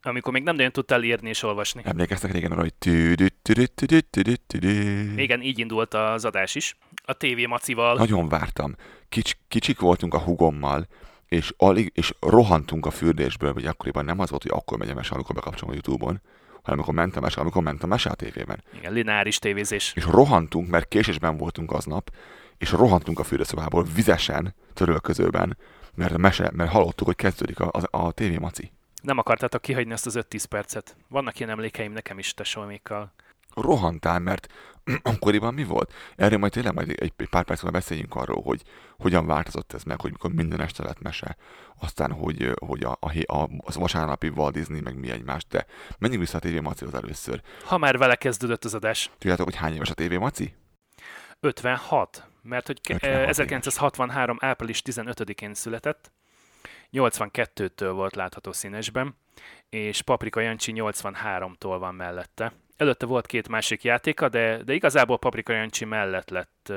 Amikor még nem nagyon tudtál írni és olvasni. Emlékeztek régen arra, hogy tüdüt, tüdüt, tüdüt, tüdüt, tüdüt. Igen, így indult az adás is. A TV Macival. Nagyon vártam. Kics, kicsik voltunk a hugommal, és, alig, és rohantunk a fürdésből, vagy akkoriban nem az volt, hogy akkor megy a mese, amikor bekapcsolom a Youtube-on, hanem amikor ment a mese, amikor ment a mese a tévében. Igen, lineáris tévézés. És rohantunk, mert késésben voltunk aznap, és rohantunk a fürdőszobából vizesen, törölközőben, mert, a mese, mert hallottuk, hogy kezdődik a, a, a TV Maci. Nem akartátok kihagyni azt az 5-10 percet. Vannak ilyen emlékeim nekem is tesómékkal. rohantál, mert akkoriban mi volt? Erről majd tényleg majd egy, egy pár perc múlva beszéljünk arról, hogy hogyan változott ez meg, hogy mikor minden este lett mese, aztán, hogy, hogy a, a, a, az vasárnapi Walt Disney, meg mi egymás, de menjünk vissza a TV Macihoz először. Ha már vele kezdődött az adás. Tudjátok, hogy hány éves a TV Maci? 56, mert hogy ke- 56 eh, 1963. április 15-én született, 82-től volt látható színesben, és Paprika Jancsi 83-tól van mellette. Előtte volt két másik játéka, de, de igazából Paprika Jancsi mellett lett,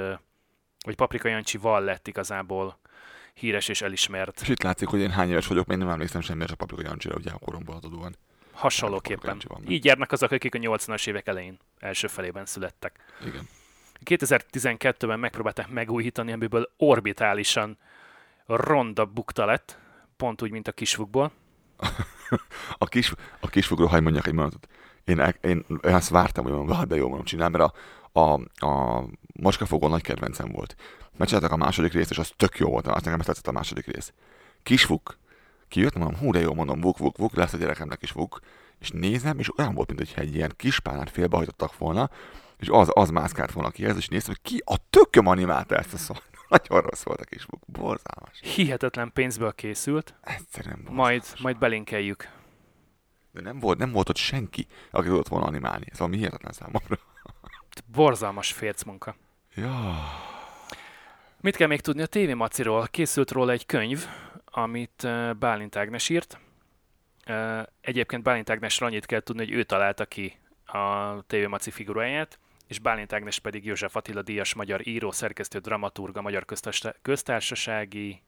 vagy Paprika Jancsival lett igazából híres és elismert. És itt látszik, hogy én hány éves vagyok, még nem emlékszem semmire a Paprika Jancsira, ugye a koromból adódóan. Hasonlóképpen. Jancsi meg. Így járnak azok, akik a 80-as évek elején első felében születtek. Igen. 2012-ben megpróbálták megújítani, amiből orbitálisan ronda bukta lett, pont úgy, mint a kisfukból. A, kis, a kisfogról, hagy mondjak egy mondatot. Én, én, én azt vártam, hogy mondom, de jó mondom csinálni, mert a, a, a macskafogó nagy kedvencem volt. Megcsináltak a második részt, és az tök jó volt, azt nekem tetszett a második rész. Kisfuk, kijött, mondom, hú, de jó, mondom, vuk, vuk, vuk, lesz a gyerekemnek is vuk, és nézem, és olyan volt, mintha egy ilyen kispálnát félbehajtottak volna, és az, az mászkált volna ki ez, és néztem, hogy ki a tököm animálta ezt a szót. Nagyon rossz volt a kisfuk, borzalmas. Hihetetlen pénzből készült, Egyszerűen borzalmas. majd, majd belinkeljük. De nem volt, nem volt ott senki, aki tudott volna animálni. Ez valami hihetetlen számomra. Borzalmas férc munka. Ja, Mit kell még tudni a TV Maciról? Készült róla egy könyv, amit eh, Bálint Ágnes írt. Eh, Egyébként Bálint Ágnesről annyit kell tudni, hogy ő találta ki a TV Maci figuráját, és Bálint Ágnes pedig József Attila díjas magyar író, szerkesztő, dramaturg, a Magyar Köztársa- Köztársasági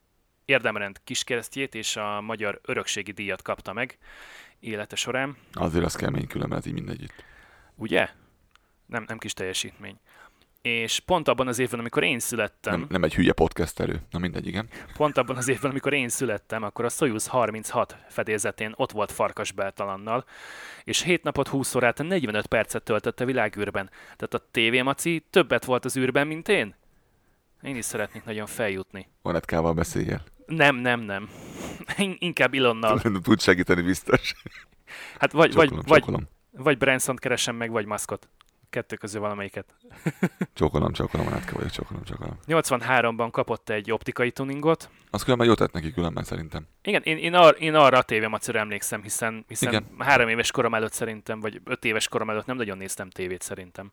érdemrend kiskeresztjét és a Magyar Örökségi díjat kapta meg élete során. azért az kemény különben ez így mindegyütt. Ugye? Nem, nem kis teljesítmény. És pont abban az évben, amikor én születtem, Nem, nem egy hülye podcasterő. Na mindegy, igen. pont abban az évben, amikor én születtem, akkor a Soyuz 36 fedélzetén ott volt Farkas Beltalannal, és 7 napot 20 órát 45 percet töltött a világűrben. Tehát a TV Maci többet volt az űrben, mint én? Én is szeretnék nagyon feljutni. Vanetkával beszéljél. Nem, nem, nem. In- Inkább Ilonnal. Tud segíteni biztos. Hát vagy, vagy, Csókolom, vagy, vagy Branson keresem meg, vagy Muskot. Kettő közül valamelyiket. Csókolom, csókolom, Vanetka vagyok, csókolom, csókolom. 83-ban kapott egy optikai tuningot, Az különben jót tett neki különben szerintem. Igen, én, én, ar, én arra a tévé macira emlékszem, hiszen, hiszen Igen. három éves korom előtt szerintem, vagy öt éves korom előtt nem nagyon néztem tévét szerintem.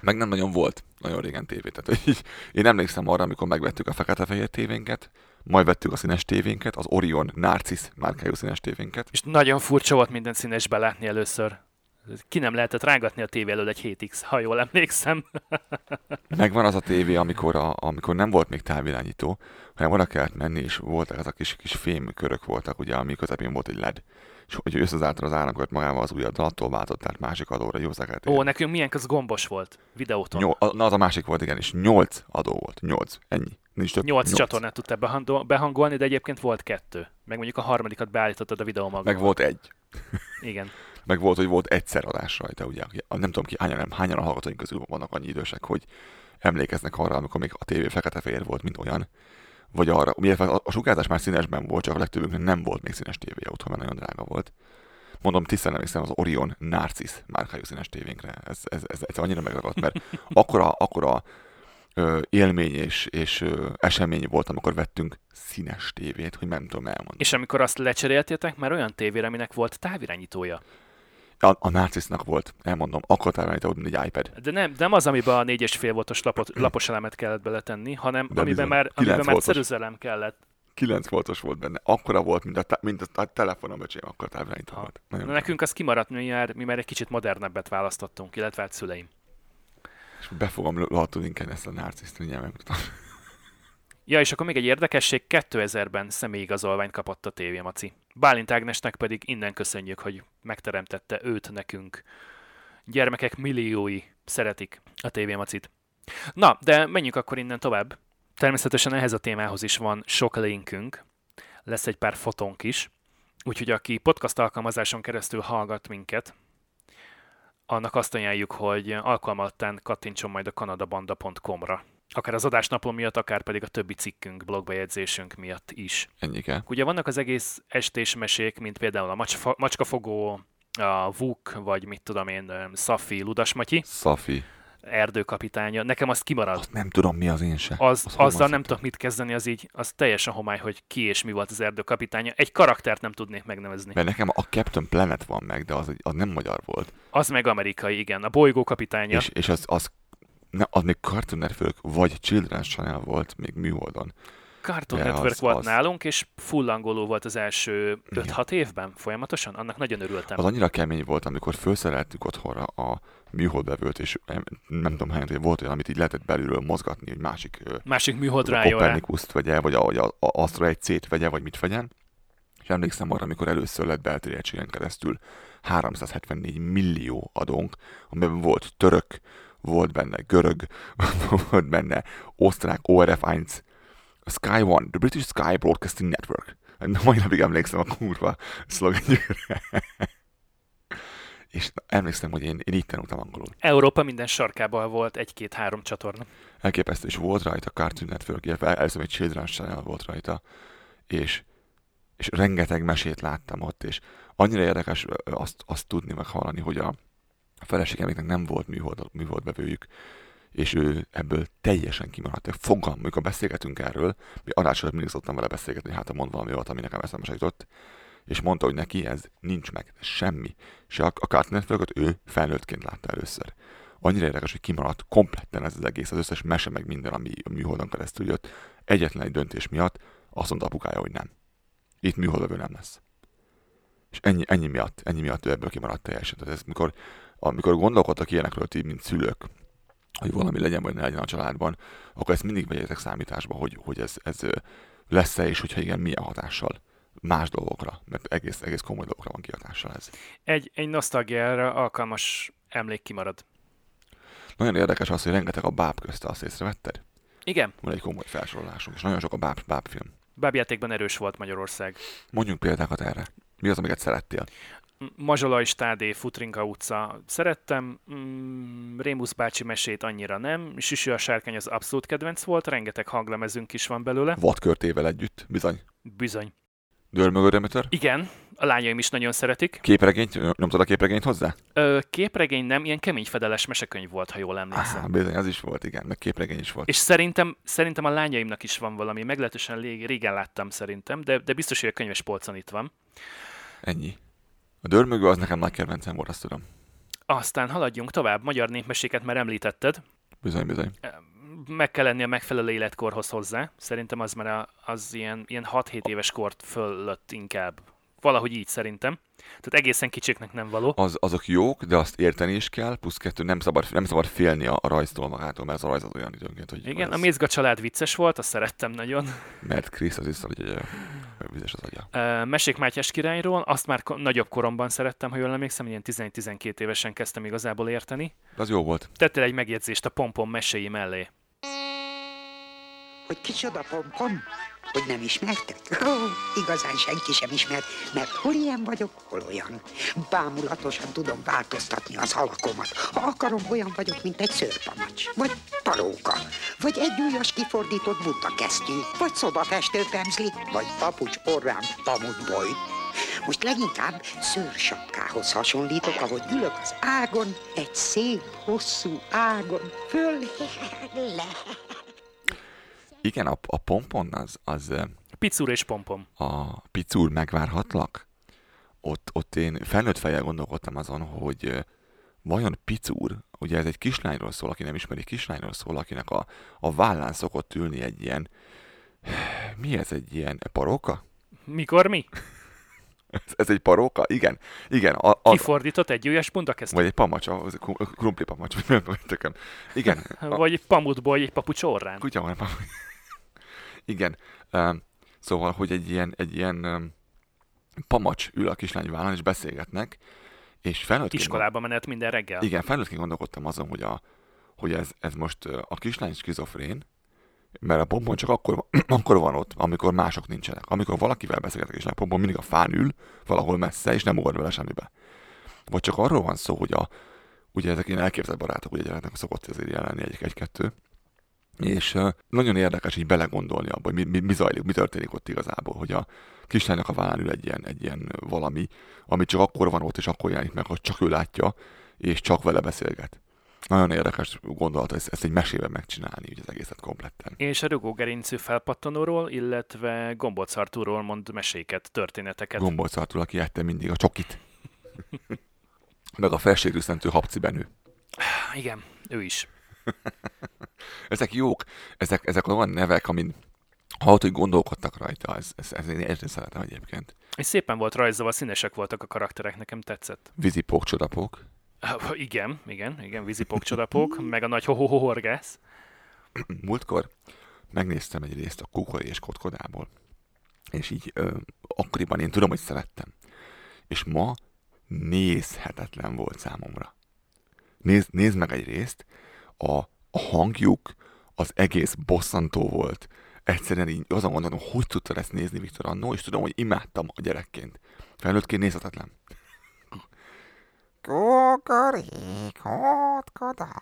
Meg nem nagyon volt nagyon régen tévé. Tehát, így, én emlékszem arra, amikor megvettük a fekete-fehér tévénket, majd vettük a színes tévénket, az Orion Narcis márkájú színes tévénket. És nagyon furcsa volt minden színesben látni először. Ki nem lehetett rágatni a tévé elől egy 7X, ha jól emlékszem. Megvan az a tévé, amikor, a, amikor nem volt még távirányító, hanem oda kellett menni, és voltak ezek a kis, kis fémkörök voltak, ugye, ami közepén volt egy LED. És hogy összezártad az áramkört magával az ujjaddal, attól váltott, tehát másik adóra jó hozzá Ó, nekünk milyen az gombos volt videóton. Nyol, na, az a másik volt, igen, és nyolc adó volt. Nyolc. Ennyi. Nincs több. Nyolc csatornát tudtál behangol- behangolni, de egyébként volt kettő. Meg mondjuk a harmadikat beállítottad a videó maga. Meg volt egy. Igen. Meg volt, hogy volt egyszer adás rajta, ugye. Nem tudom ki, hányan, hányan a hallgatóink közül vannak annyi idősek, hogy emlékeznek arra, amikor még a tévé fekete-fehér volt, mint olyan. Vagy arra, illetve a, sugárzás már színesben volt, csak a legtöbbünknek nem volt még színes tévé otthon, mert nagyon drága volt. Mondom, tisztán emlékszem az Orion Narcis márkájú színes tévénkre. Ez, ez, ez, ez annyira megragadt, mert akkora, akkora ö, élmény és, és ö, esemény volt, amikor vettünk színes tévét, hogy nem tudom elmondani. És amikor azt lecseréltétek, már olyan tévére, aminek volt távirányítója. A, a Narcisnak volt, elmondom, akkor távirányító, mint egy iPad. De nem, nem az, amiben a 4,5 voltos lapot, lapos elemet kellett beletenni, hanem De amiben bizony. már, amiben már voltos. ceruzelem kellett. 9 voltos volt benne. Akkora volt, mint a, te- mint a, a telefonom, öcsém, akkor távirányító volt. Nagyon Na, nekünk az kimaradt, mi már, mi már egy kicsit modernebbet választottunk, illetve hát szüleim. És be fogom lohatni inkább ezt a Narciszt, mindjárt megmutatom. Ja, és akkor még egy érdekesség, 2000-ben személyigazolványt kapott a TV Maci. Bálint Ágnesnek pedig innen köszönjük, hogy megteremtette őt nekünk. Gyermekek milliói szeretik a TV Macit. Na, de menjünk akkor innen tovább. Természetesen ehhez a témához is van sok linkünk, lesz egy pár fotónk is, úgyhogy aki podcast alkalmazáson keresztül hallgat minket, annak azt ajánljuk, hogy alkalmattán kattintson majd a kanadabanda.com-ra. Akár az adásnapló miatt, akár pedig a többi cikkünk, blogbejegyzésünk miatt is. Ennyi kell. Ugye vannak az egész estés mesék, mint például a macska, macskafogó, a Vuk, vagy mit tudom én, Szafi, Ludasmatyi, Szafi. erdőkapitánya. Nekem azt kimarad. Azt nem tudom, mi az én se. Az, Azt azzal nem tudok mit kezdeni, az így, az teljesen homály, hogy ki és mi volt az erdőkapitánya. Egy karaktert nem tudnék megnevezni. Mert nekem a Captain Planet van meg, de az, az nem magyar volt. Az meg amerikai, igen. A bolygó kapitánya. És, és az, az, ne, az még Cartoon Network vagy Children's Channel volt még műholdon. Cartoon De Network az- volt az- nálunk, és full angolul volt az első Igen. 5-6 évben folyamatosan. Annak nagyon örültem. Az annyira kemény volt, amikor felszereltük otthonra a műholdbevőt, és em, nem tudom hány volt olyan, amit így lehetett belülről mozgatni, hogy másik Másik műhold a. Kopernikuszt vegye, vagy a, vagy a, a Astro 1 C-t vegye, vagy mit vegyen. És emlékszem arra, amikor először lett belterjedtségen keresztül 374 millió adónk, amiben volt török, volt benne görög, volt benne osztrák ORF1, Sky One, the British Sky Broadcasting Network. Mai napig emlékszem a kurva szlogenjükre. És emlékszem, hogy én, én így tanultam angolul. Európa minden sarkában volt egy-két-három csatorna. elképesztő, és volt rajta Cartoon Network, illetve először egy Children's Channel volt rajta, és, és rengeteg mesét láttam ott, és annyira érdekes azt, azt tudni, meg hallani, hogy a, a feleségemnek nem volt műhold, műholdbevőjük, és ő ebből teljesen kimaradt. Fogalm, amikor beszélgetünk erről, mi adásról mindig szoktam vele beszélgetni, hát ha mond valami olyat, ami nekem eszembe se jutott, és mondta, hogy neki ez nincs meg, semmi. És a, a Cartoon Networkot ő felnőttként látta először. Annyira érdekes, hogy kimaradt kompletten ez az egész, az összes mese meg minden, ami a műholdon keresztül jött. Egyetlen egy döntés miatt azt mondta apukája, hogy nem. Itt műholdövő nem lesz. És ennyi, ennyi miatt, ennyi miatt ő ebből kimaradt teljesen. Tehát ez, mikor, amikor gondolkodtak ilyenekről ti, mint szülők, hogy valami legyen vagy ne legyen a családban, akkor ezt mindig vegyetek számításba, hogy, hogy ez, ez lesz-e, és hogyha igen, milyen hatással más dolgokra, mert egész, egész komoly dolgokra van kihatással ez. Egy, egy nosztalgiára alkalmas emlék kimarad. Nagyon érdekes az, hogy rengeteg a báb közte, azt észrevetted? Igen, Van egy komoly felsorolásunk, és nagyon sok a báb, báb film. bábjátékban erős volt Magyarország. Mondjunk példákat erre. Mi az, amiket szerettél? Mazsolai Stádé, Futrinka utca szerettem, mm, Rémusz bácsi mesét annyira nem, Süsű a sárkány az abszolút kedvenc volt, rengeteg hanglemezünk is van belőle. Vadkörtével együtt, bizony. Bizony. Dörmögő Demeter. Igen, a lányaim is nagyon szeretik. Képregényt, nyomtad a képregényt hozzá? Ö, képregény nem, ilyen kemény fedeles mesekönyv volt, ha jól emlékszem. Ah, bizony, az is volt, igen, meg képregény is volt. És szerintem, szerintem a lányaimnak is van valami, meglehetősen régen láttam szerintem, de, de biztos, hogy a könyves polcon itt van. Ennyi. A dörmögő az nekem nagy kedvencem volt, azt tudom. Aztán haladjunk tovább, magyar népmeséket már említetted. Bizony, bizony. Meg kell lenni a megfelelő életkorhoz hozzá. Szerintem az már a- az ilyen, ilyen 6-7 éves kort fölött inkább. Valahogy így szerintem. Tehát egészen kicsiknek nem való. Az, azok jók, de azt érteni is kell, plusz kettő, nem szabad, nem szabad félni a, a rajztól magától, mert ez a rajz az olyan időnként, hogy Igen, a ez, Mézga család vicces volt, azt szerettem nagyon. mert Krisz az iszal, hogy egy vizes az agya. Mesék Mátyás királyról, azt már nagyobb koromban szerettem, ha jól emlékszem, ilyen 11-12 évesen kezdtem igazából érteni. Az jó volt. Tettél egy megjegyzést a pompom meséi mellé. Hogy kicsoda pompom? Hogy nem ismertek? Ó, igazán senki sem ismert, mert hol ilyen vagyok, hol olyan. Bámulatosan tudom változtatni az alakomat. Ha akarom, olyan vagyok, mint egy szőrpamacs, vagy paróka, vagy egy ujjas kifordított buta kesztyű, vagy szobafestő pemzli, vagy papucs orrán pamutboly. Most leginkább szőrsapkához hasonlítok, ahogy ülök az ágon, egy szép, hosszú ágon, föl le. Igen, a, a pompon az, az eh, Picur és pompom. a picúr megvárhatlak. Ott, ott én felnőtt fejjel gondolkodtam azon, hogy eh, vajon picúr, ugye ez egy kislányról szól, aki nem ismeri, kislányról szól, akinek a, a vállán szokott ülni egy ilyen, mi ez egy ilyen paróka? Mikor mi? Ez, ez egy paróka? Igen, igen. A, a, Kifordított egy ujjas bundakezt? vagy egy pamacs, a- a krumpli pamacs, vagy nem. Igen, a, Vagy egy pamutból egy papucs orrán? Kutya van. Igen. Szóval, hogy egy ilyen, egy ilyen pamacs ül a kislány vállán, és beszélgetnek, és felnőttként, Iskolába menet minden reggel. igen, felnőttként gondolkodtam azon, hogy, a, hogy ez, ez most a kislány skizofrén, mert a pompon csak akkor, akkor van ott, amikor mások nincsenek. Amikor valakivel beszélgetek, és a pompon mindig a fán ül, valahol messze, és nem ugor vele semmibe. Vagy csak arról van szó, hogy a, ugye ezek ilyen elképzelt barátok, ugye gyereknek szokott azért jelenni egy- egy-kettő, és nagyon érdekes így belegondolni abba, hogy mi, mi, mi zajlik, mi történik ott igazából, hogy a kislánynak a vállán ül egy ilyen, egy ilyen valami, ami csak akkor van ott, és akkor jelenik meg, hogy csak ő látja, és csak vele beszélget. Nagyon érdekes gondolat ezt, ezt egy mesében megcsinálni, ugye az egészet kompletten. És a rugógerincű felpattanóról, illetve gombócartúról mond meséket, történeteket. Gombolcártul, aki ette mindig a csokit. Meg a felségűszentő habcibenő. Igen, ő is. Ezek jók, ezek, ezek olyan nevek, amin hallott, hogy gondolkodtak rajta, ez, ez, ez én érteni szeretem egyébként. És szépen volt rajzolva, színesek voltak a karakterek, nekem tetszett. Vízipók, csodapók. Igen, igen, igen, vízipok, csodapok, meg a nagy ho-ho-ho-horgász. Múltkor megnéztem egy részt a Kukori és Kotkodából. És így ö, akkoriban én tudom, hogy szerettem. És ma nézhetetlen volt számomra. Nézd, nézd meg egy részt, a, a hangjuk az egész bosszantó volt. Egyszerűen így azon gondolom, hogy tudtad ezt nézni, Viktor Annó, és tudom, hogy imádtam a gyerekként. Felnőttként nézhetetlen.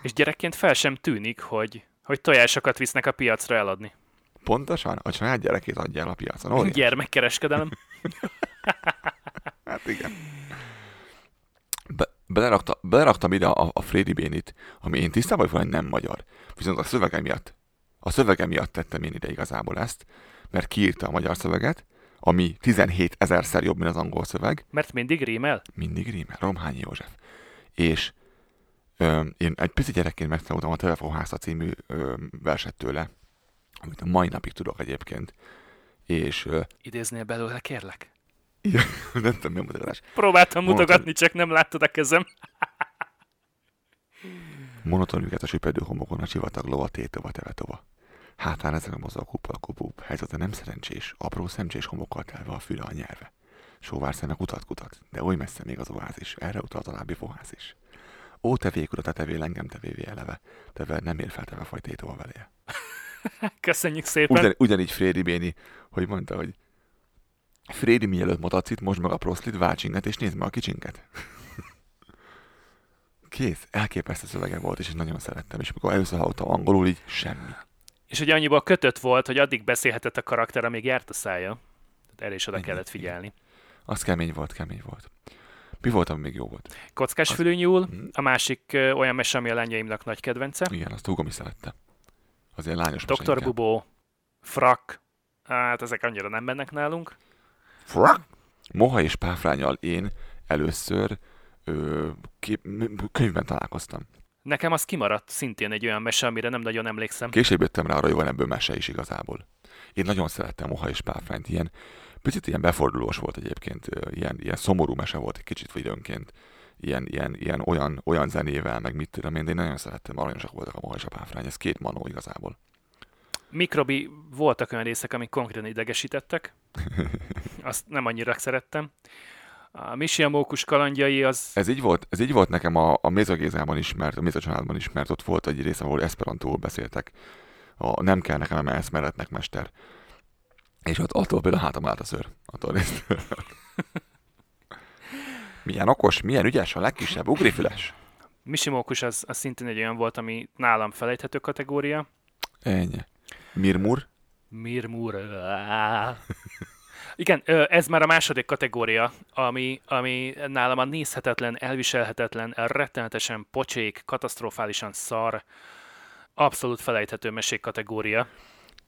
És gyerekként fel sem tűnik, hogy, hogy tojásokat visznek a piacra eladni. Pontosan, a saját gyerekét adja el a piacon. Óriás. Gyermekkereskedelem. Hát igen. Be, belerakta, beleraktam ide a, a Freddy Bénit, ami én tisztában vagyok, hogy nem magyar. Viszont a szövege miatt, a szövege miatt tettem én ide igazából ezt, mert kiírta a magyar szöveget, ami 17 ezerszer jobb, mint az angol szöveg, Mert mindig rímel. mindig rímel, Romhányi József. És ö, én egy pici gyerekként megtanultam a Telefonháza című ö, verset tőle, amit a mai napig tudok egyébként. És ö, Idéznél belőle, kérlek? Igen, nem tudom, mi a mutatás. Próbáltam mutogatni, csak nem láttad a kezem. Monoton a süpedő homokon a csivatag lova, tétova, tevetova. Hátán ezek a mozog kupa, kupúp, helyzete nem szerencsés, apró szemcsés homokkal telve a füle a nyelve. Sóvár szemek utat kutat, de oly messze még az oázis, erre utalt a lábbi fohász is. Ó, te a tevél engem tevévé eleve, teve nem ér fel teve faj tétova veleje. Köszönjük szépen. Ugyan, ugyanígy Frédi Béni, hogy mondta, hogy Frédi mielőtt motacit, most meg a proszlit, váltsinget, és nézd meg a kicsinket. Kész, elképesztő szövege volt, és én nagyon szerettem, és amikor először hallottam angolul, így semmi. És hogy annyiból kötött volt, hogy addig beszélhetett a karakter, amíg járt a szája. Tehát erre is oda Igen, kellett figyelni. Az kemény volt, kemény volt. Mi volt, ami még jó volt? Kockás Az- fülűnyúl, Mhm. a másik ö, olyan mese, ami a lányaimnak nagy kedvence. Igen, azt húgom is szerette. Az ilyen lányos Dr. Bubó, Frak, hát ezek annyira nem mennek nálunk. Frak! Moha és páfrányal én először ö, kép, könyvben találkoztam. Nekem az kimaradt szintén egy olyan mese, amire nem nagyon emlékszem. Később jöttem rá arra, hogy van ebből mese is igazából. Én nagyon szerettem Moha és Páfrányt, ilyen picit ilyen befordulós volt egyébként, ilyen, ilyen szomorú mese volt egy kicsit időnként, ilyen, ilyen, ilyen olyan, olyan zenével, meg mit tudom én, de én nagyon szerettem, aranyosak voltak a Moha és a Páfrány, ez két manó igazából. Mikrobi voltak olyan részek, amik konkrétan idegesítettek. Azt nem annyira szerettem. A Misi a mókus kalandjai az... Ez így volt, ez így volt nekem a, a Mézagézában is, mert a Méza családban is, mert ott volt egy rész, ahol Esperantóul beszéltek. A nem kell nekem emelsz meretnek mester. És ott attól például hátam állt a szőr. Attól milyen okos, milyen ügyes, a legkisebb ugrifüles. Misi mókus az, az szintén egy olyan volt, ami nálam felejthető kategória. Ennyi. Mirmur. Mirmur. Igen, ez már a második kategória, ami, ami nálam a nézhetetlen, elviselhetetlen, rettenetesen pocsék, katasztrofálisan szar, abszolút felejthető mesék kategória.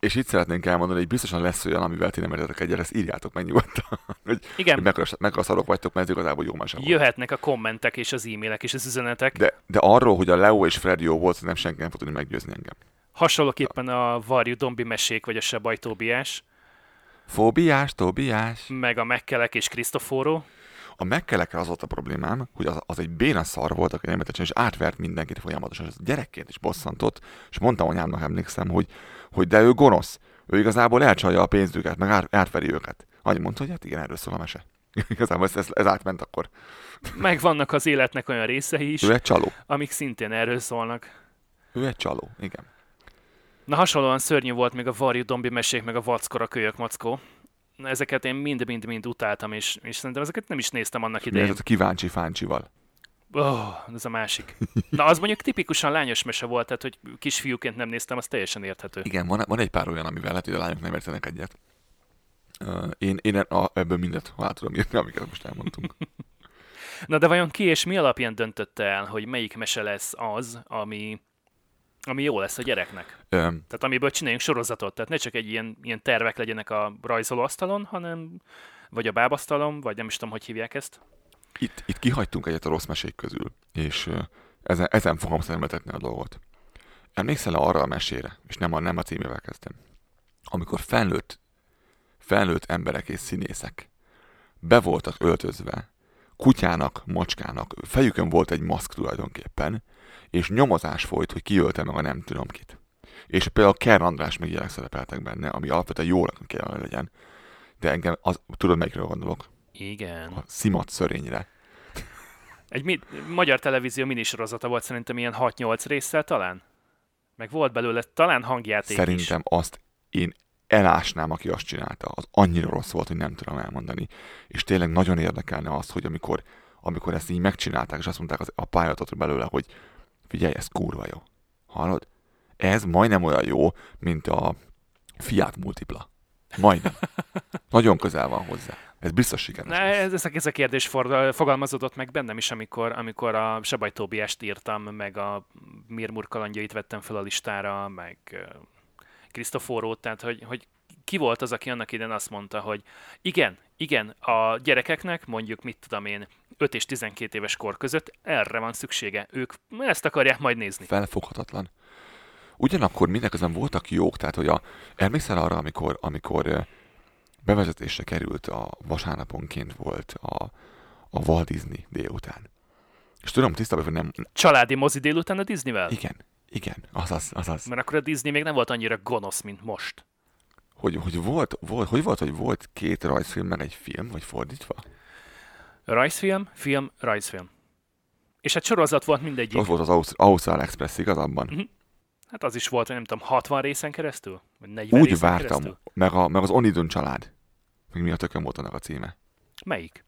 És itt szeretnénk elmondani, hogy biztosan lesz olyan, amivel ti nem értetek egyet, ezt írjátok meg nyugodtan. hogy, Igen. hogy mekkora, mekkora szarok vagytok, mert ez igazából jó volt. Jöhetnek a kommentek és az e-mailek és az üzenetek. De, de arról, hogy a Leo és Fred jó volt, nem senki nem fog tudni meggyőzni engem. Hasonlóképpen a Varjú Dombi mesék, vagy a Sebaj Tóbiás, Fóbiás, Tóbiás. meg a Mekkelek és Krisztoforó. A megkelekre az volt a problémám, hogy az, az egy béna szar volt, aki németesen, és átvert mindenkit folyamatosan, és gyerekként is bosszantott, és mondtam anyámnak, emlékszem, hogy, hogy de ő gonosz, ő igazából elcsalja a pénzüket, meg át, átveri őket. Annyi mondta, hogy hát igen, erről szól a mese. Igazából ez, ez, átment akkor. Meg vannak az életnek olyan részei is, Ő egy csaló. amik szintén erről szólnak. Ő egy csaló, igen. Na hasonlóan szörnyű volt még a Varjú Dombi mesék, meg a Vackora kölyök mackó. Na, Ezeket én mind-mind-mind utáltam, és, és szerintem ezeket nem is néztem annak idején. ez a kíváncsi fáncsival? Oh, ez a másik. Na, az mondjuk tipikusan lányos mese volt, tehát hogy kisfiúként nem néztem, az teljesen érthető. Igen, van, van egy pár olyan, amivel lehet, hogy a lányok nem értenek egyet. Uh, én, én a, ebből mindet át tudom írni, amiket most elmondtunk. Na de vajon ki és mi alapján döntötte el, hogy melyik mese lesz az, ami, ami jó lesz a gyereknek? Um, Tehát amiből csináljunk sorozatot, tehát ne csak egy ilyen, ilyen tervek legyenek a rajzolóasztalon, hanem vagy a bábasztalon, vagy nem is tudom, hogy hívják ezt. itt, itt kihagytunk egyet a rossz mesék közül, és ezen, ezen fogom szemléltetni a dolgot. Emlékszel arra a mesére, és nem a, nem a címével kezdtem, amikor felnőtt, felnőtt emberek és színészek be voltak öltözve, kutyának, macskának, fejükön volt egy maszk tulajdonképpen, és nyomozás folyt, hogy ki ölte meg a nem tudom kit. És például Ker András meg ilyenek szerepeltek benne, ami alapvetően jónak kellene legyen. De engem, az, tudod melyikről gondolok? Igen. A Szimat szörényre. Egy mi- magyar televízió minisorozata volt szerintem ilyen 6-8 résszel talán. Meg volt belőle talán hangjáték is. Szerintem azt én elásnám, aki azt csinálta. Az annyira rossz volt, hogy nem tudom elmondani. És tényleg nagyon érdekelne az, hogy amikor, amikor ezt így megcsinálták, és azt mondták az, a pályázatot belőle, hogy figyelj, ez kurva jó. Hallod? Ez majdnem olyan jó, mint a Fiat Multipla. Majdnem. Nagyon közel van hozzá. Ez biztos lesz. ez, ez, a- ez a kérdés for, fogalmazódott meg bennem is, amikor, amikor a Sebaj Tóbiást írtam, meg a Mirmur kalandjait vettem fel a listára, meg Krisztoforót, tehát hogy, hogy ki volt az, aki annak idején azt mondta, hogy igen, igen, a gyerekeknek mondjuk, mit tudom én, 5 és 12 éves kor között erre van szüksége. Ők ezt akarják majd nézni. felfoghatatlan. Ugyanakkor mindeközben voltak jók, tehát hogy a, emlékszel arra, amikor, amikor bevezetésre került a vasárnaponként volt a, a Walt Disney délután. És tudom tisztában, hogy nem... Családi mozi délután a Disneyvel? Igen, igen, azaz, azaz. Mert akkor a Disney még nem volt annyira gonosz, mint most. Hogy, hogy volt, volt, hogy volt, hogy volt két rajzfilm, meg egy film, vagy fordítva? Rajzfilm, film, rajzfilm. És hát sorozat volt mindegyik. Ott volt az Aus- Ausztrál Express, igaz abban? Mhm. Hát az is volt, nem tudom, 60 részen keresztül? Vagy 40 Úgy részen vártam, keresztül? meg, a, meg az Onidun család. Még mi a tököm volt annak a címe? Melyik?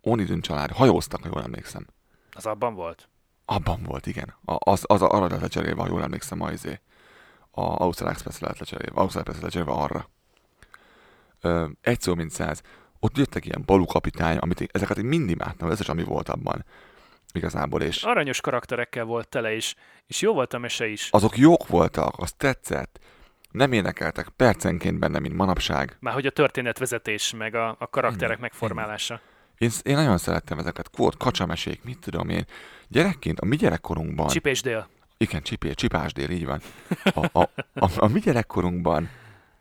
Onidun család. Hajóztak, ha jól emlékszem. Az abban volt. Abban volt, igen. A, az, az arra lett lecserélve, ha jól emlékszem, ma izé. A Ausztrál Express lett lecserélve. Ausztrál Express lett lecserélve arra. Ö, egy szó, mint száz. Ott jöttek ilyen balú kapitány, amit én, ezeket én mindig imádtam, ez is ami volt abban. Igazából, és Aranyos karakterekkel volt tele is, és jó volt a mese is. azok jók voltak, az tetszett. Nem énekeltek percenként benne, mint manapság. Már hogy a történetvezetés, meg a, a karakterek Ennyi, megformálása. Én, én nagyon szerettem ezeket. Volt kacsamesék, mit tudom én. Gyerekként, a mi gyerekkorunkban... Csip és dél. Igen, csipé, csipásdél, így van. A, a, a, a mi gyerekkorunkban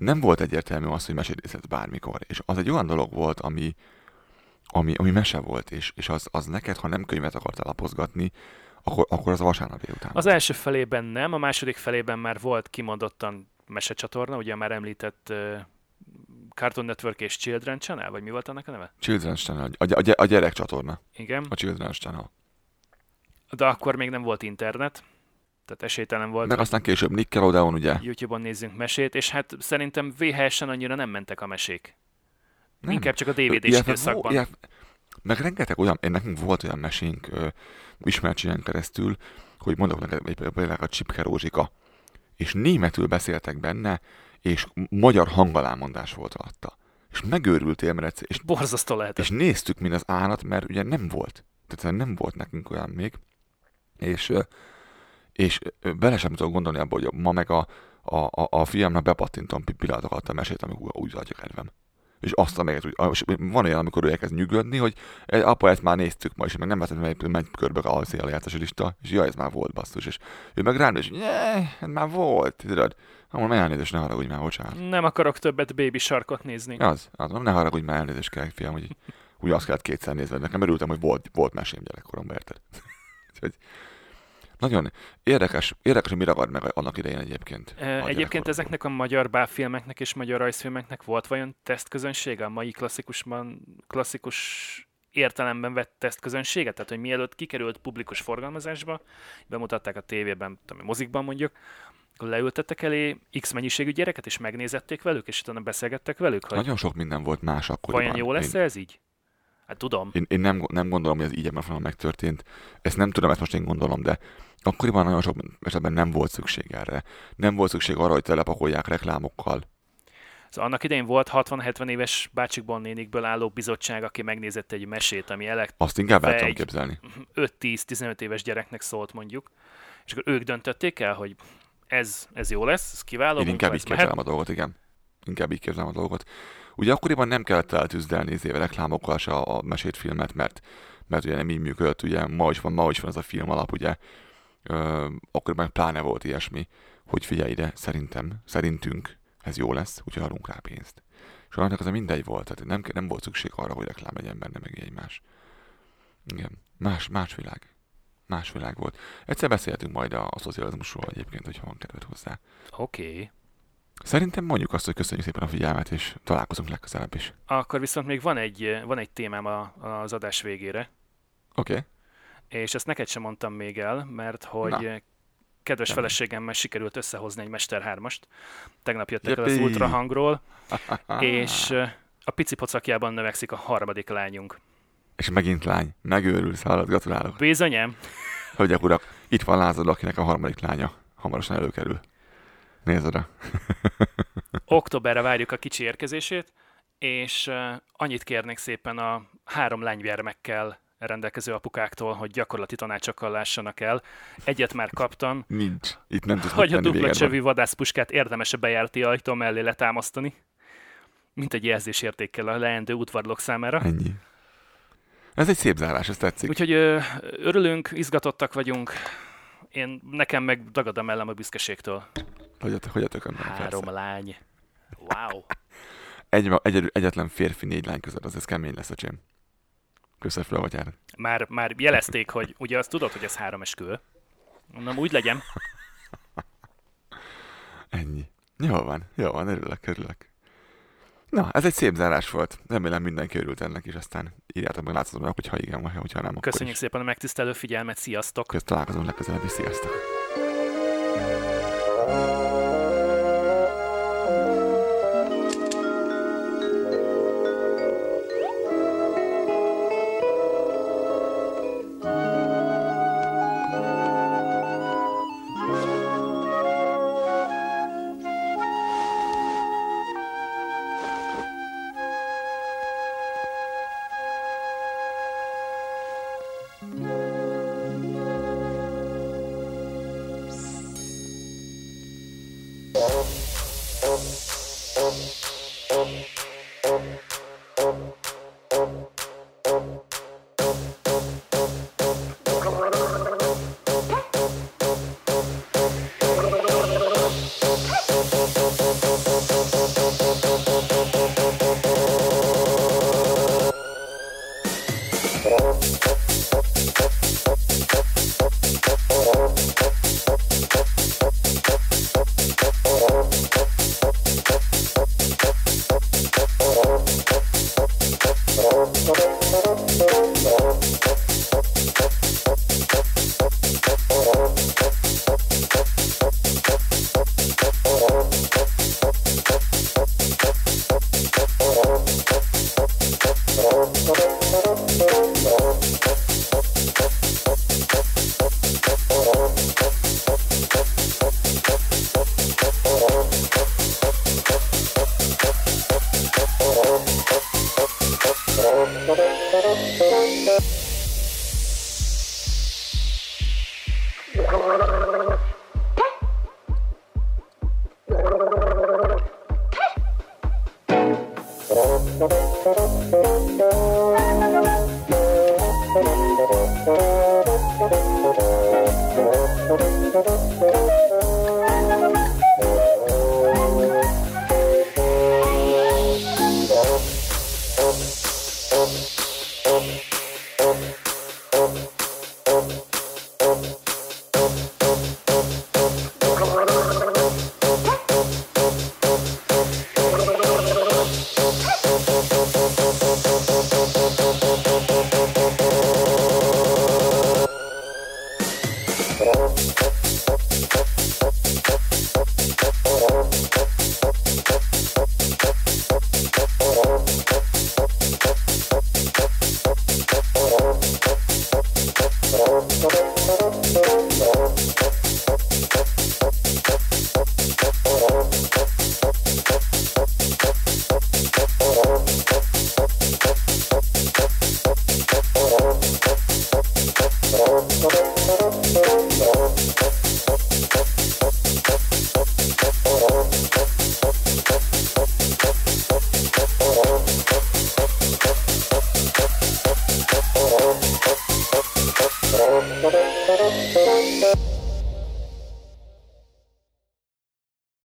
nem volt egyértelmű az, hogy mesédészhetsz bármikor. És az egy olyan dolog volt, ami, ami, ami mese volt, és, és az, az neked, ha nem könyvet akartál lapozgatni, akkor, akkor az a vasárnap délután. Az első felében nem, a második felében már volt kimondottan mesecsatorna, ugye már említett uh, Cartoon Network és Children Channel, vagy mi volt annak a neve? Children's Channel, a, a, a gyerek csatorna, Igen, a Children's Channel. de akkor még nem volt internet, tehát esélytelen volt, Meg aztán később Nickelodeon, ugye? YouTube-on nézzünk mesét, és hát szerintem VHS-en annyira nem mentek a mesék. Nem. Inkább csak a DVD-s időszakban. illetve- Meg rengeteg olyan, én nekünk volt olyan mesénk ö, ismertségen keresztül, hogy mondok neked egy például a Csipke Rózsika, és németül beszéltek benne, és magyar hangalámondás volt alatta. És megőrültél, mert egyszer, és, Borzasztó lehetett. és néztük, mint az állat, mert ugye nem volt. Tehát nem volt nekünk olyan még. És, ö, és bele sem tudok gondolni abba, hogy ma meg a, a, a, a fiamnak bepattintom pi- pillanatokat a mesét, amikor úgy adja kedvem. És azt a úgy, és van olyan, amikor ő elkezd nyugodni, hogy "E, apa, ezt már néztük ma, és meg nem vettem, hogy megy körbe a széljátszás lista, és jaj, ez már volt basszus, és ő meg rám, és ez már volt, tudod. Ha mondom, elnézést, ne haragudj már, bocsánat. Nem akarok többet Baby Sharkot nézni. Az, az ne haragudj már, elnézést kell, fiam, hogy úgy azt kellett kétszer nézni, nekem örültem, hogy volt, volt mesém gyerekkoromban, érted? Úgyhogy nagyon érdekes, érdekes, hogy mi ragad meg annak idején egyébként. Ö, Egyébként ezeknek a magyar bábfilmeknek és magyar rajzfilmeknek volt vajon tesztközönsége? A mai klasszikusban, klasszikus értelemben vett tesztközönsége? Tehát, hogy mielőtt kikerült publikus forgalmazásba, bemutatták a tévében, tudom, mozikban mondjuk, akkor leültettek elé X mennyiségű gyereket, és megnézették velük, és utána beszélgettek velük, hogy Nagyon sok minden volt más akkoriban. vajon jó lesz ez így? Hát tudom. én, én nem, nem gondolom, hogy ez így ebben megtörtént. Ezt nem tudom, ezt most én gondolom, de akkoriban nagyon sok esetben nem volt szükség erre. Nem volt szükség arra, hogy telepakolják reklámokkal. Szóval annak idején volt 60-70 éves bácsikból nénikből álló bizottság, aki megnézett egy mesét, ami elek Azt inkább el tudom képzelni. 5-10-15 éves gyereknek szólt mondjuk, és akkor ők döntötték el, hogy ez, ez jó lesz, ez kiváló, Én inkább így mehet. képzelem a dolgot, igen. Inkább így képzelem a dolgot. Ugye akkoriban nem kellett eltűzdelni izé reklámokkal se a, a mesét filmet, mert, mert ugye nem így működött, ugye ma is van, ma is van ez a film alap, ugye. Ö, akkoriban pláne volt ilyesmi, hogy figyelj ide, szerintem, szerintünk ez jó lesz, úgyhogy adunk rá pénzt. És annak az a mindegy volt, tehát nem, nem volt szükség arra, hogy reklám legyen benne, meg egy más. Igen, más, más világ. Más világ volt. Egyszer beszéltünk majd a, a szocializmusról egyébként, hogyha van kedved hozzá. Oké. Okay. Szerintem mondjuk azt, hogy köszönjük szépen a figyelmet, és találkozunk legközelebb is. Akkor viszont még van egy, van egy témám a, az adás végére, Oké. Okay. és ezt neked sem mondtam még el, mert hogy Na. kedves Nem. feleségemmel sikerült összehozni egy Mester 3-ast. Tegnap jöttek el az ultrahangról, és a pici pocakjában növekszik a harmadik lányunk. És megint lány. Megőrülsz, hallod, gratulálok. Bizonyám, Hölgyek, urak, itt van Lázad, akinek a harmadik lánya hamarosan előkerül. Nézd oda. októberre várjuk a kicsi érkezését, és annyit kérnék szépen a három lánygyermekkel rendelkező apukáktól, hogy gyakorlati tanácsokkal lássanak el. Egyet már kaptam, Nincs. Itt nem tudsz hogy a dupla csövű vadászpuskát érdemes a bejárati ajtó mellé letámasztani, mint egy jelzésértékkel a leendő udvarlók számára. Ennyi. Ez egy szép zárás, ez tetszik. Úgyhogy ö, örülünk, izgatottak vagyunk, én nekem meg dagad a mellem a büszkeségtől. Hogy a, hogy a tökönben Három lány. Wow. egy, egy, egyetlen férfi négy lány között, az ez kemény lesz, öcsém. Köszönöm fel a vatyára. Már, már jelezték, hogy ugye azt tudod, hogy ez három eskü. Mondom, úgy legyen. Ennyi. Jó van, jó van, örülök, örülök. Na, ez egy szép zárás volt. Remélem mindenki örült ennek is, aztán írjátok meg látszatban, hogyha igen, vagy hogyha nem, akkor Köszönjük szépen a megtisztelő figyelmet, sziasztok! Közt találkozunk legközelebb, és sziasztok!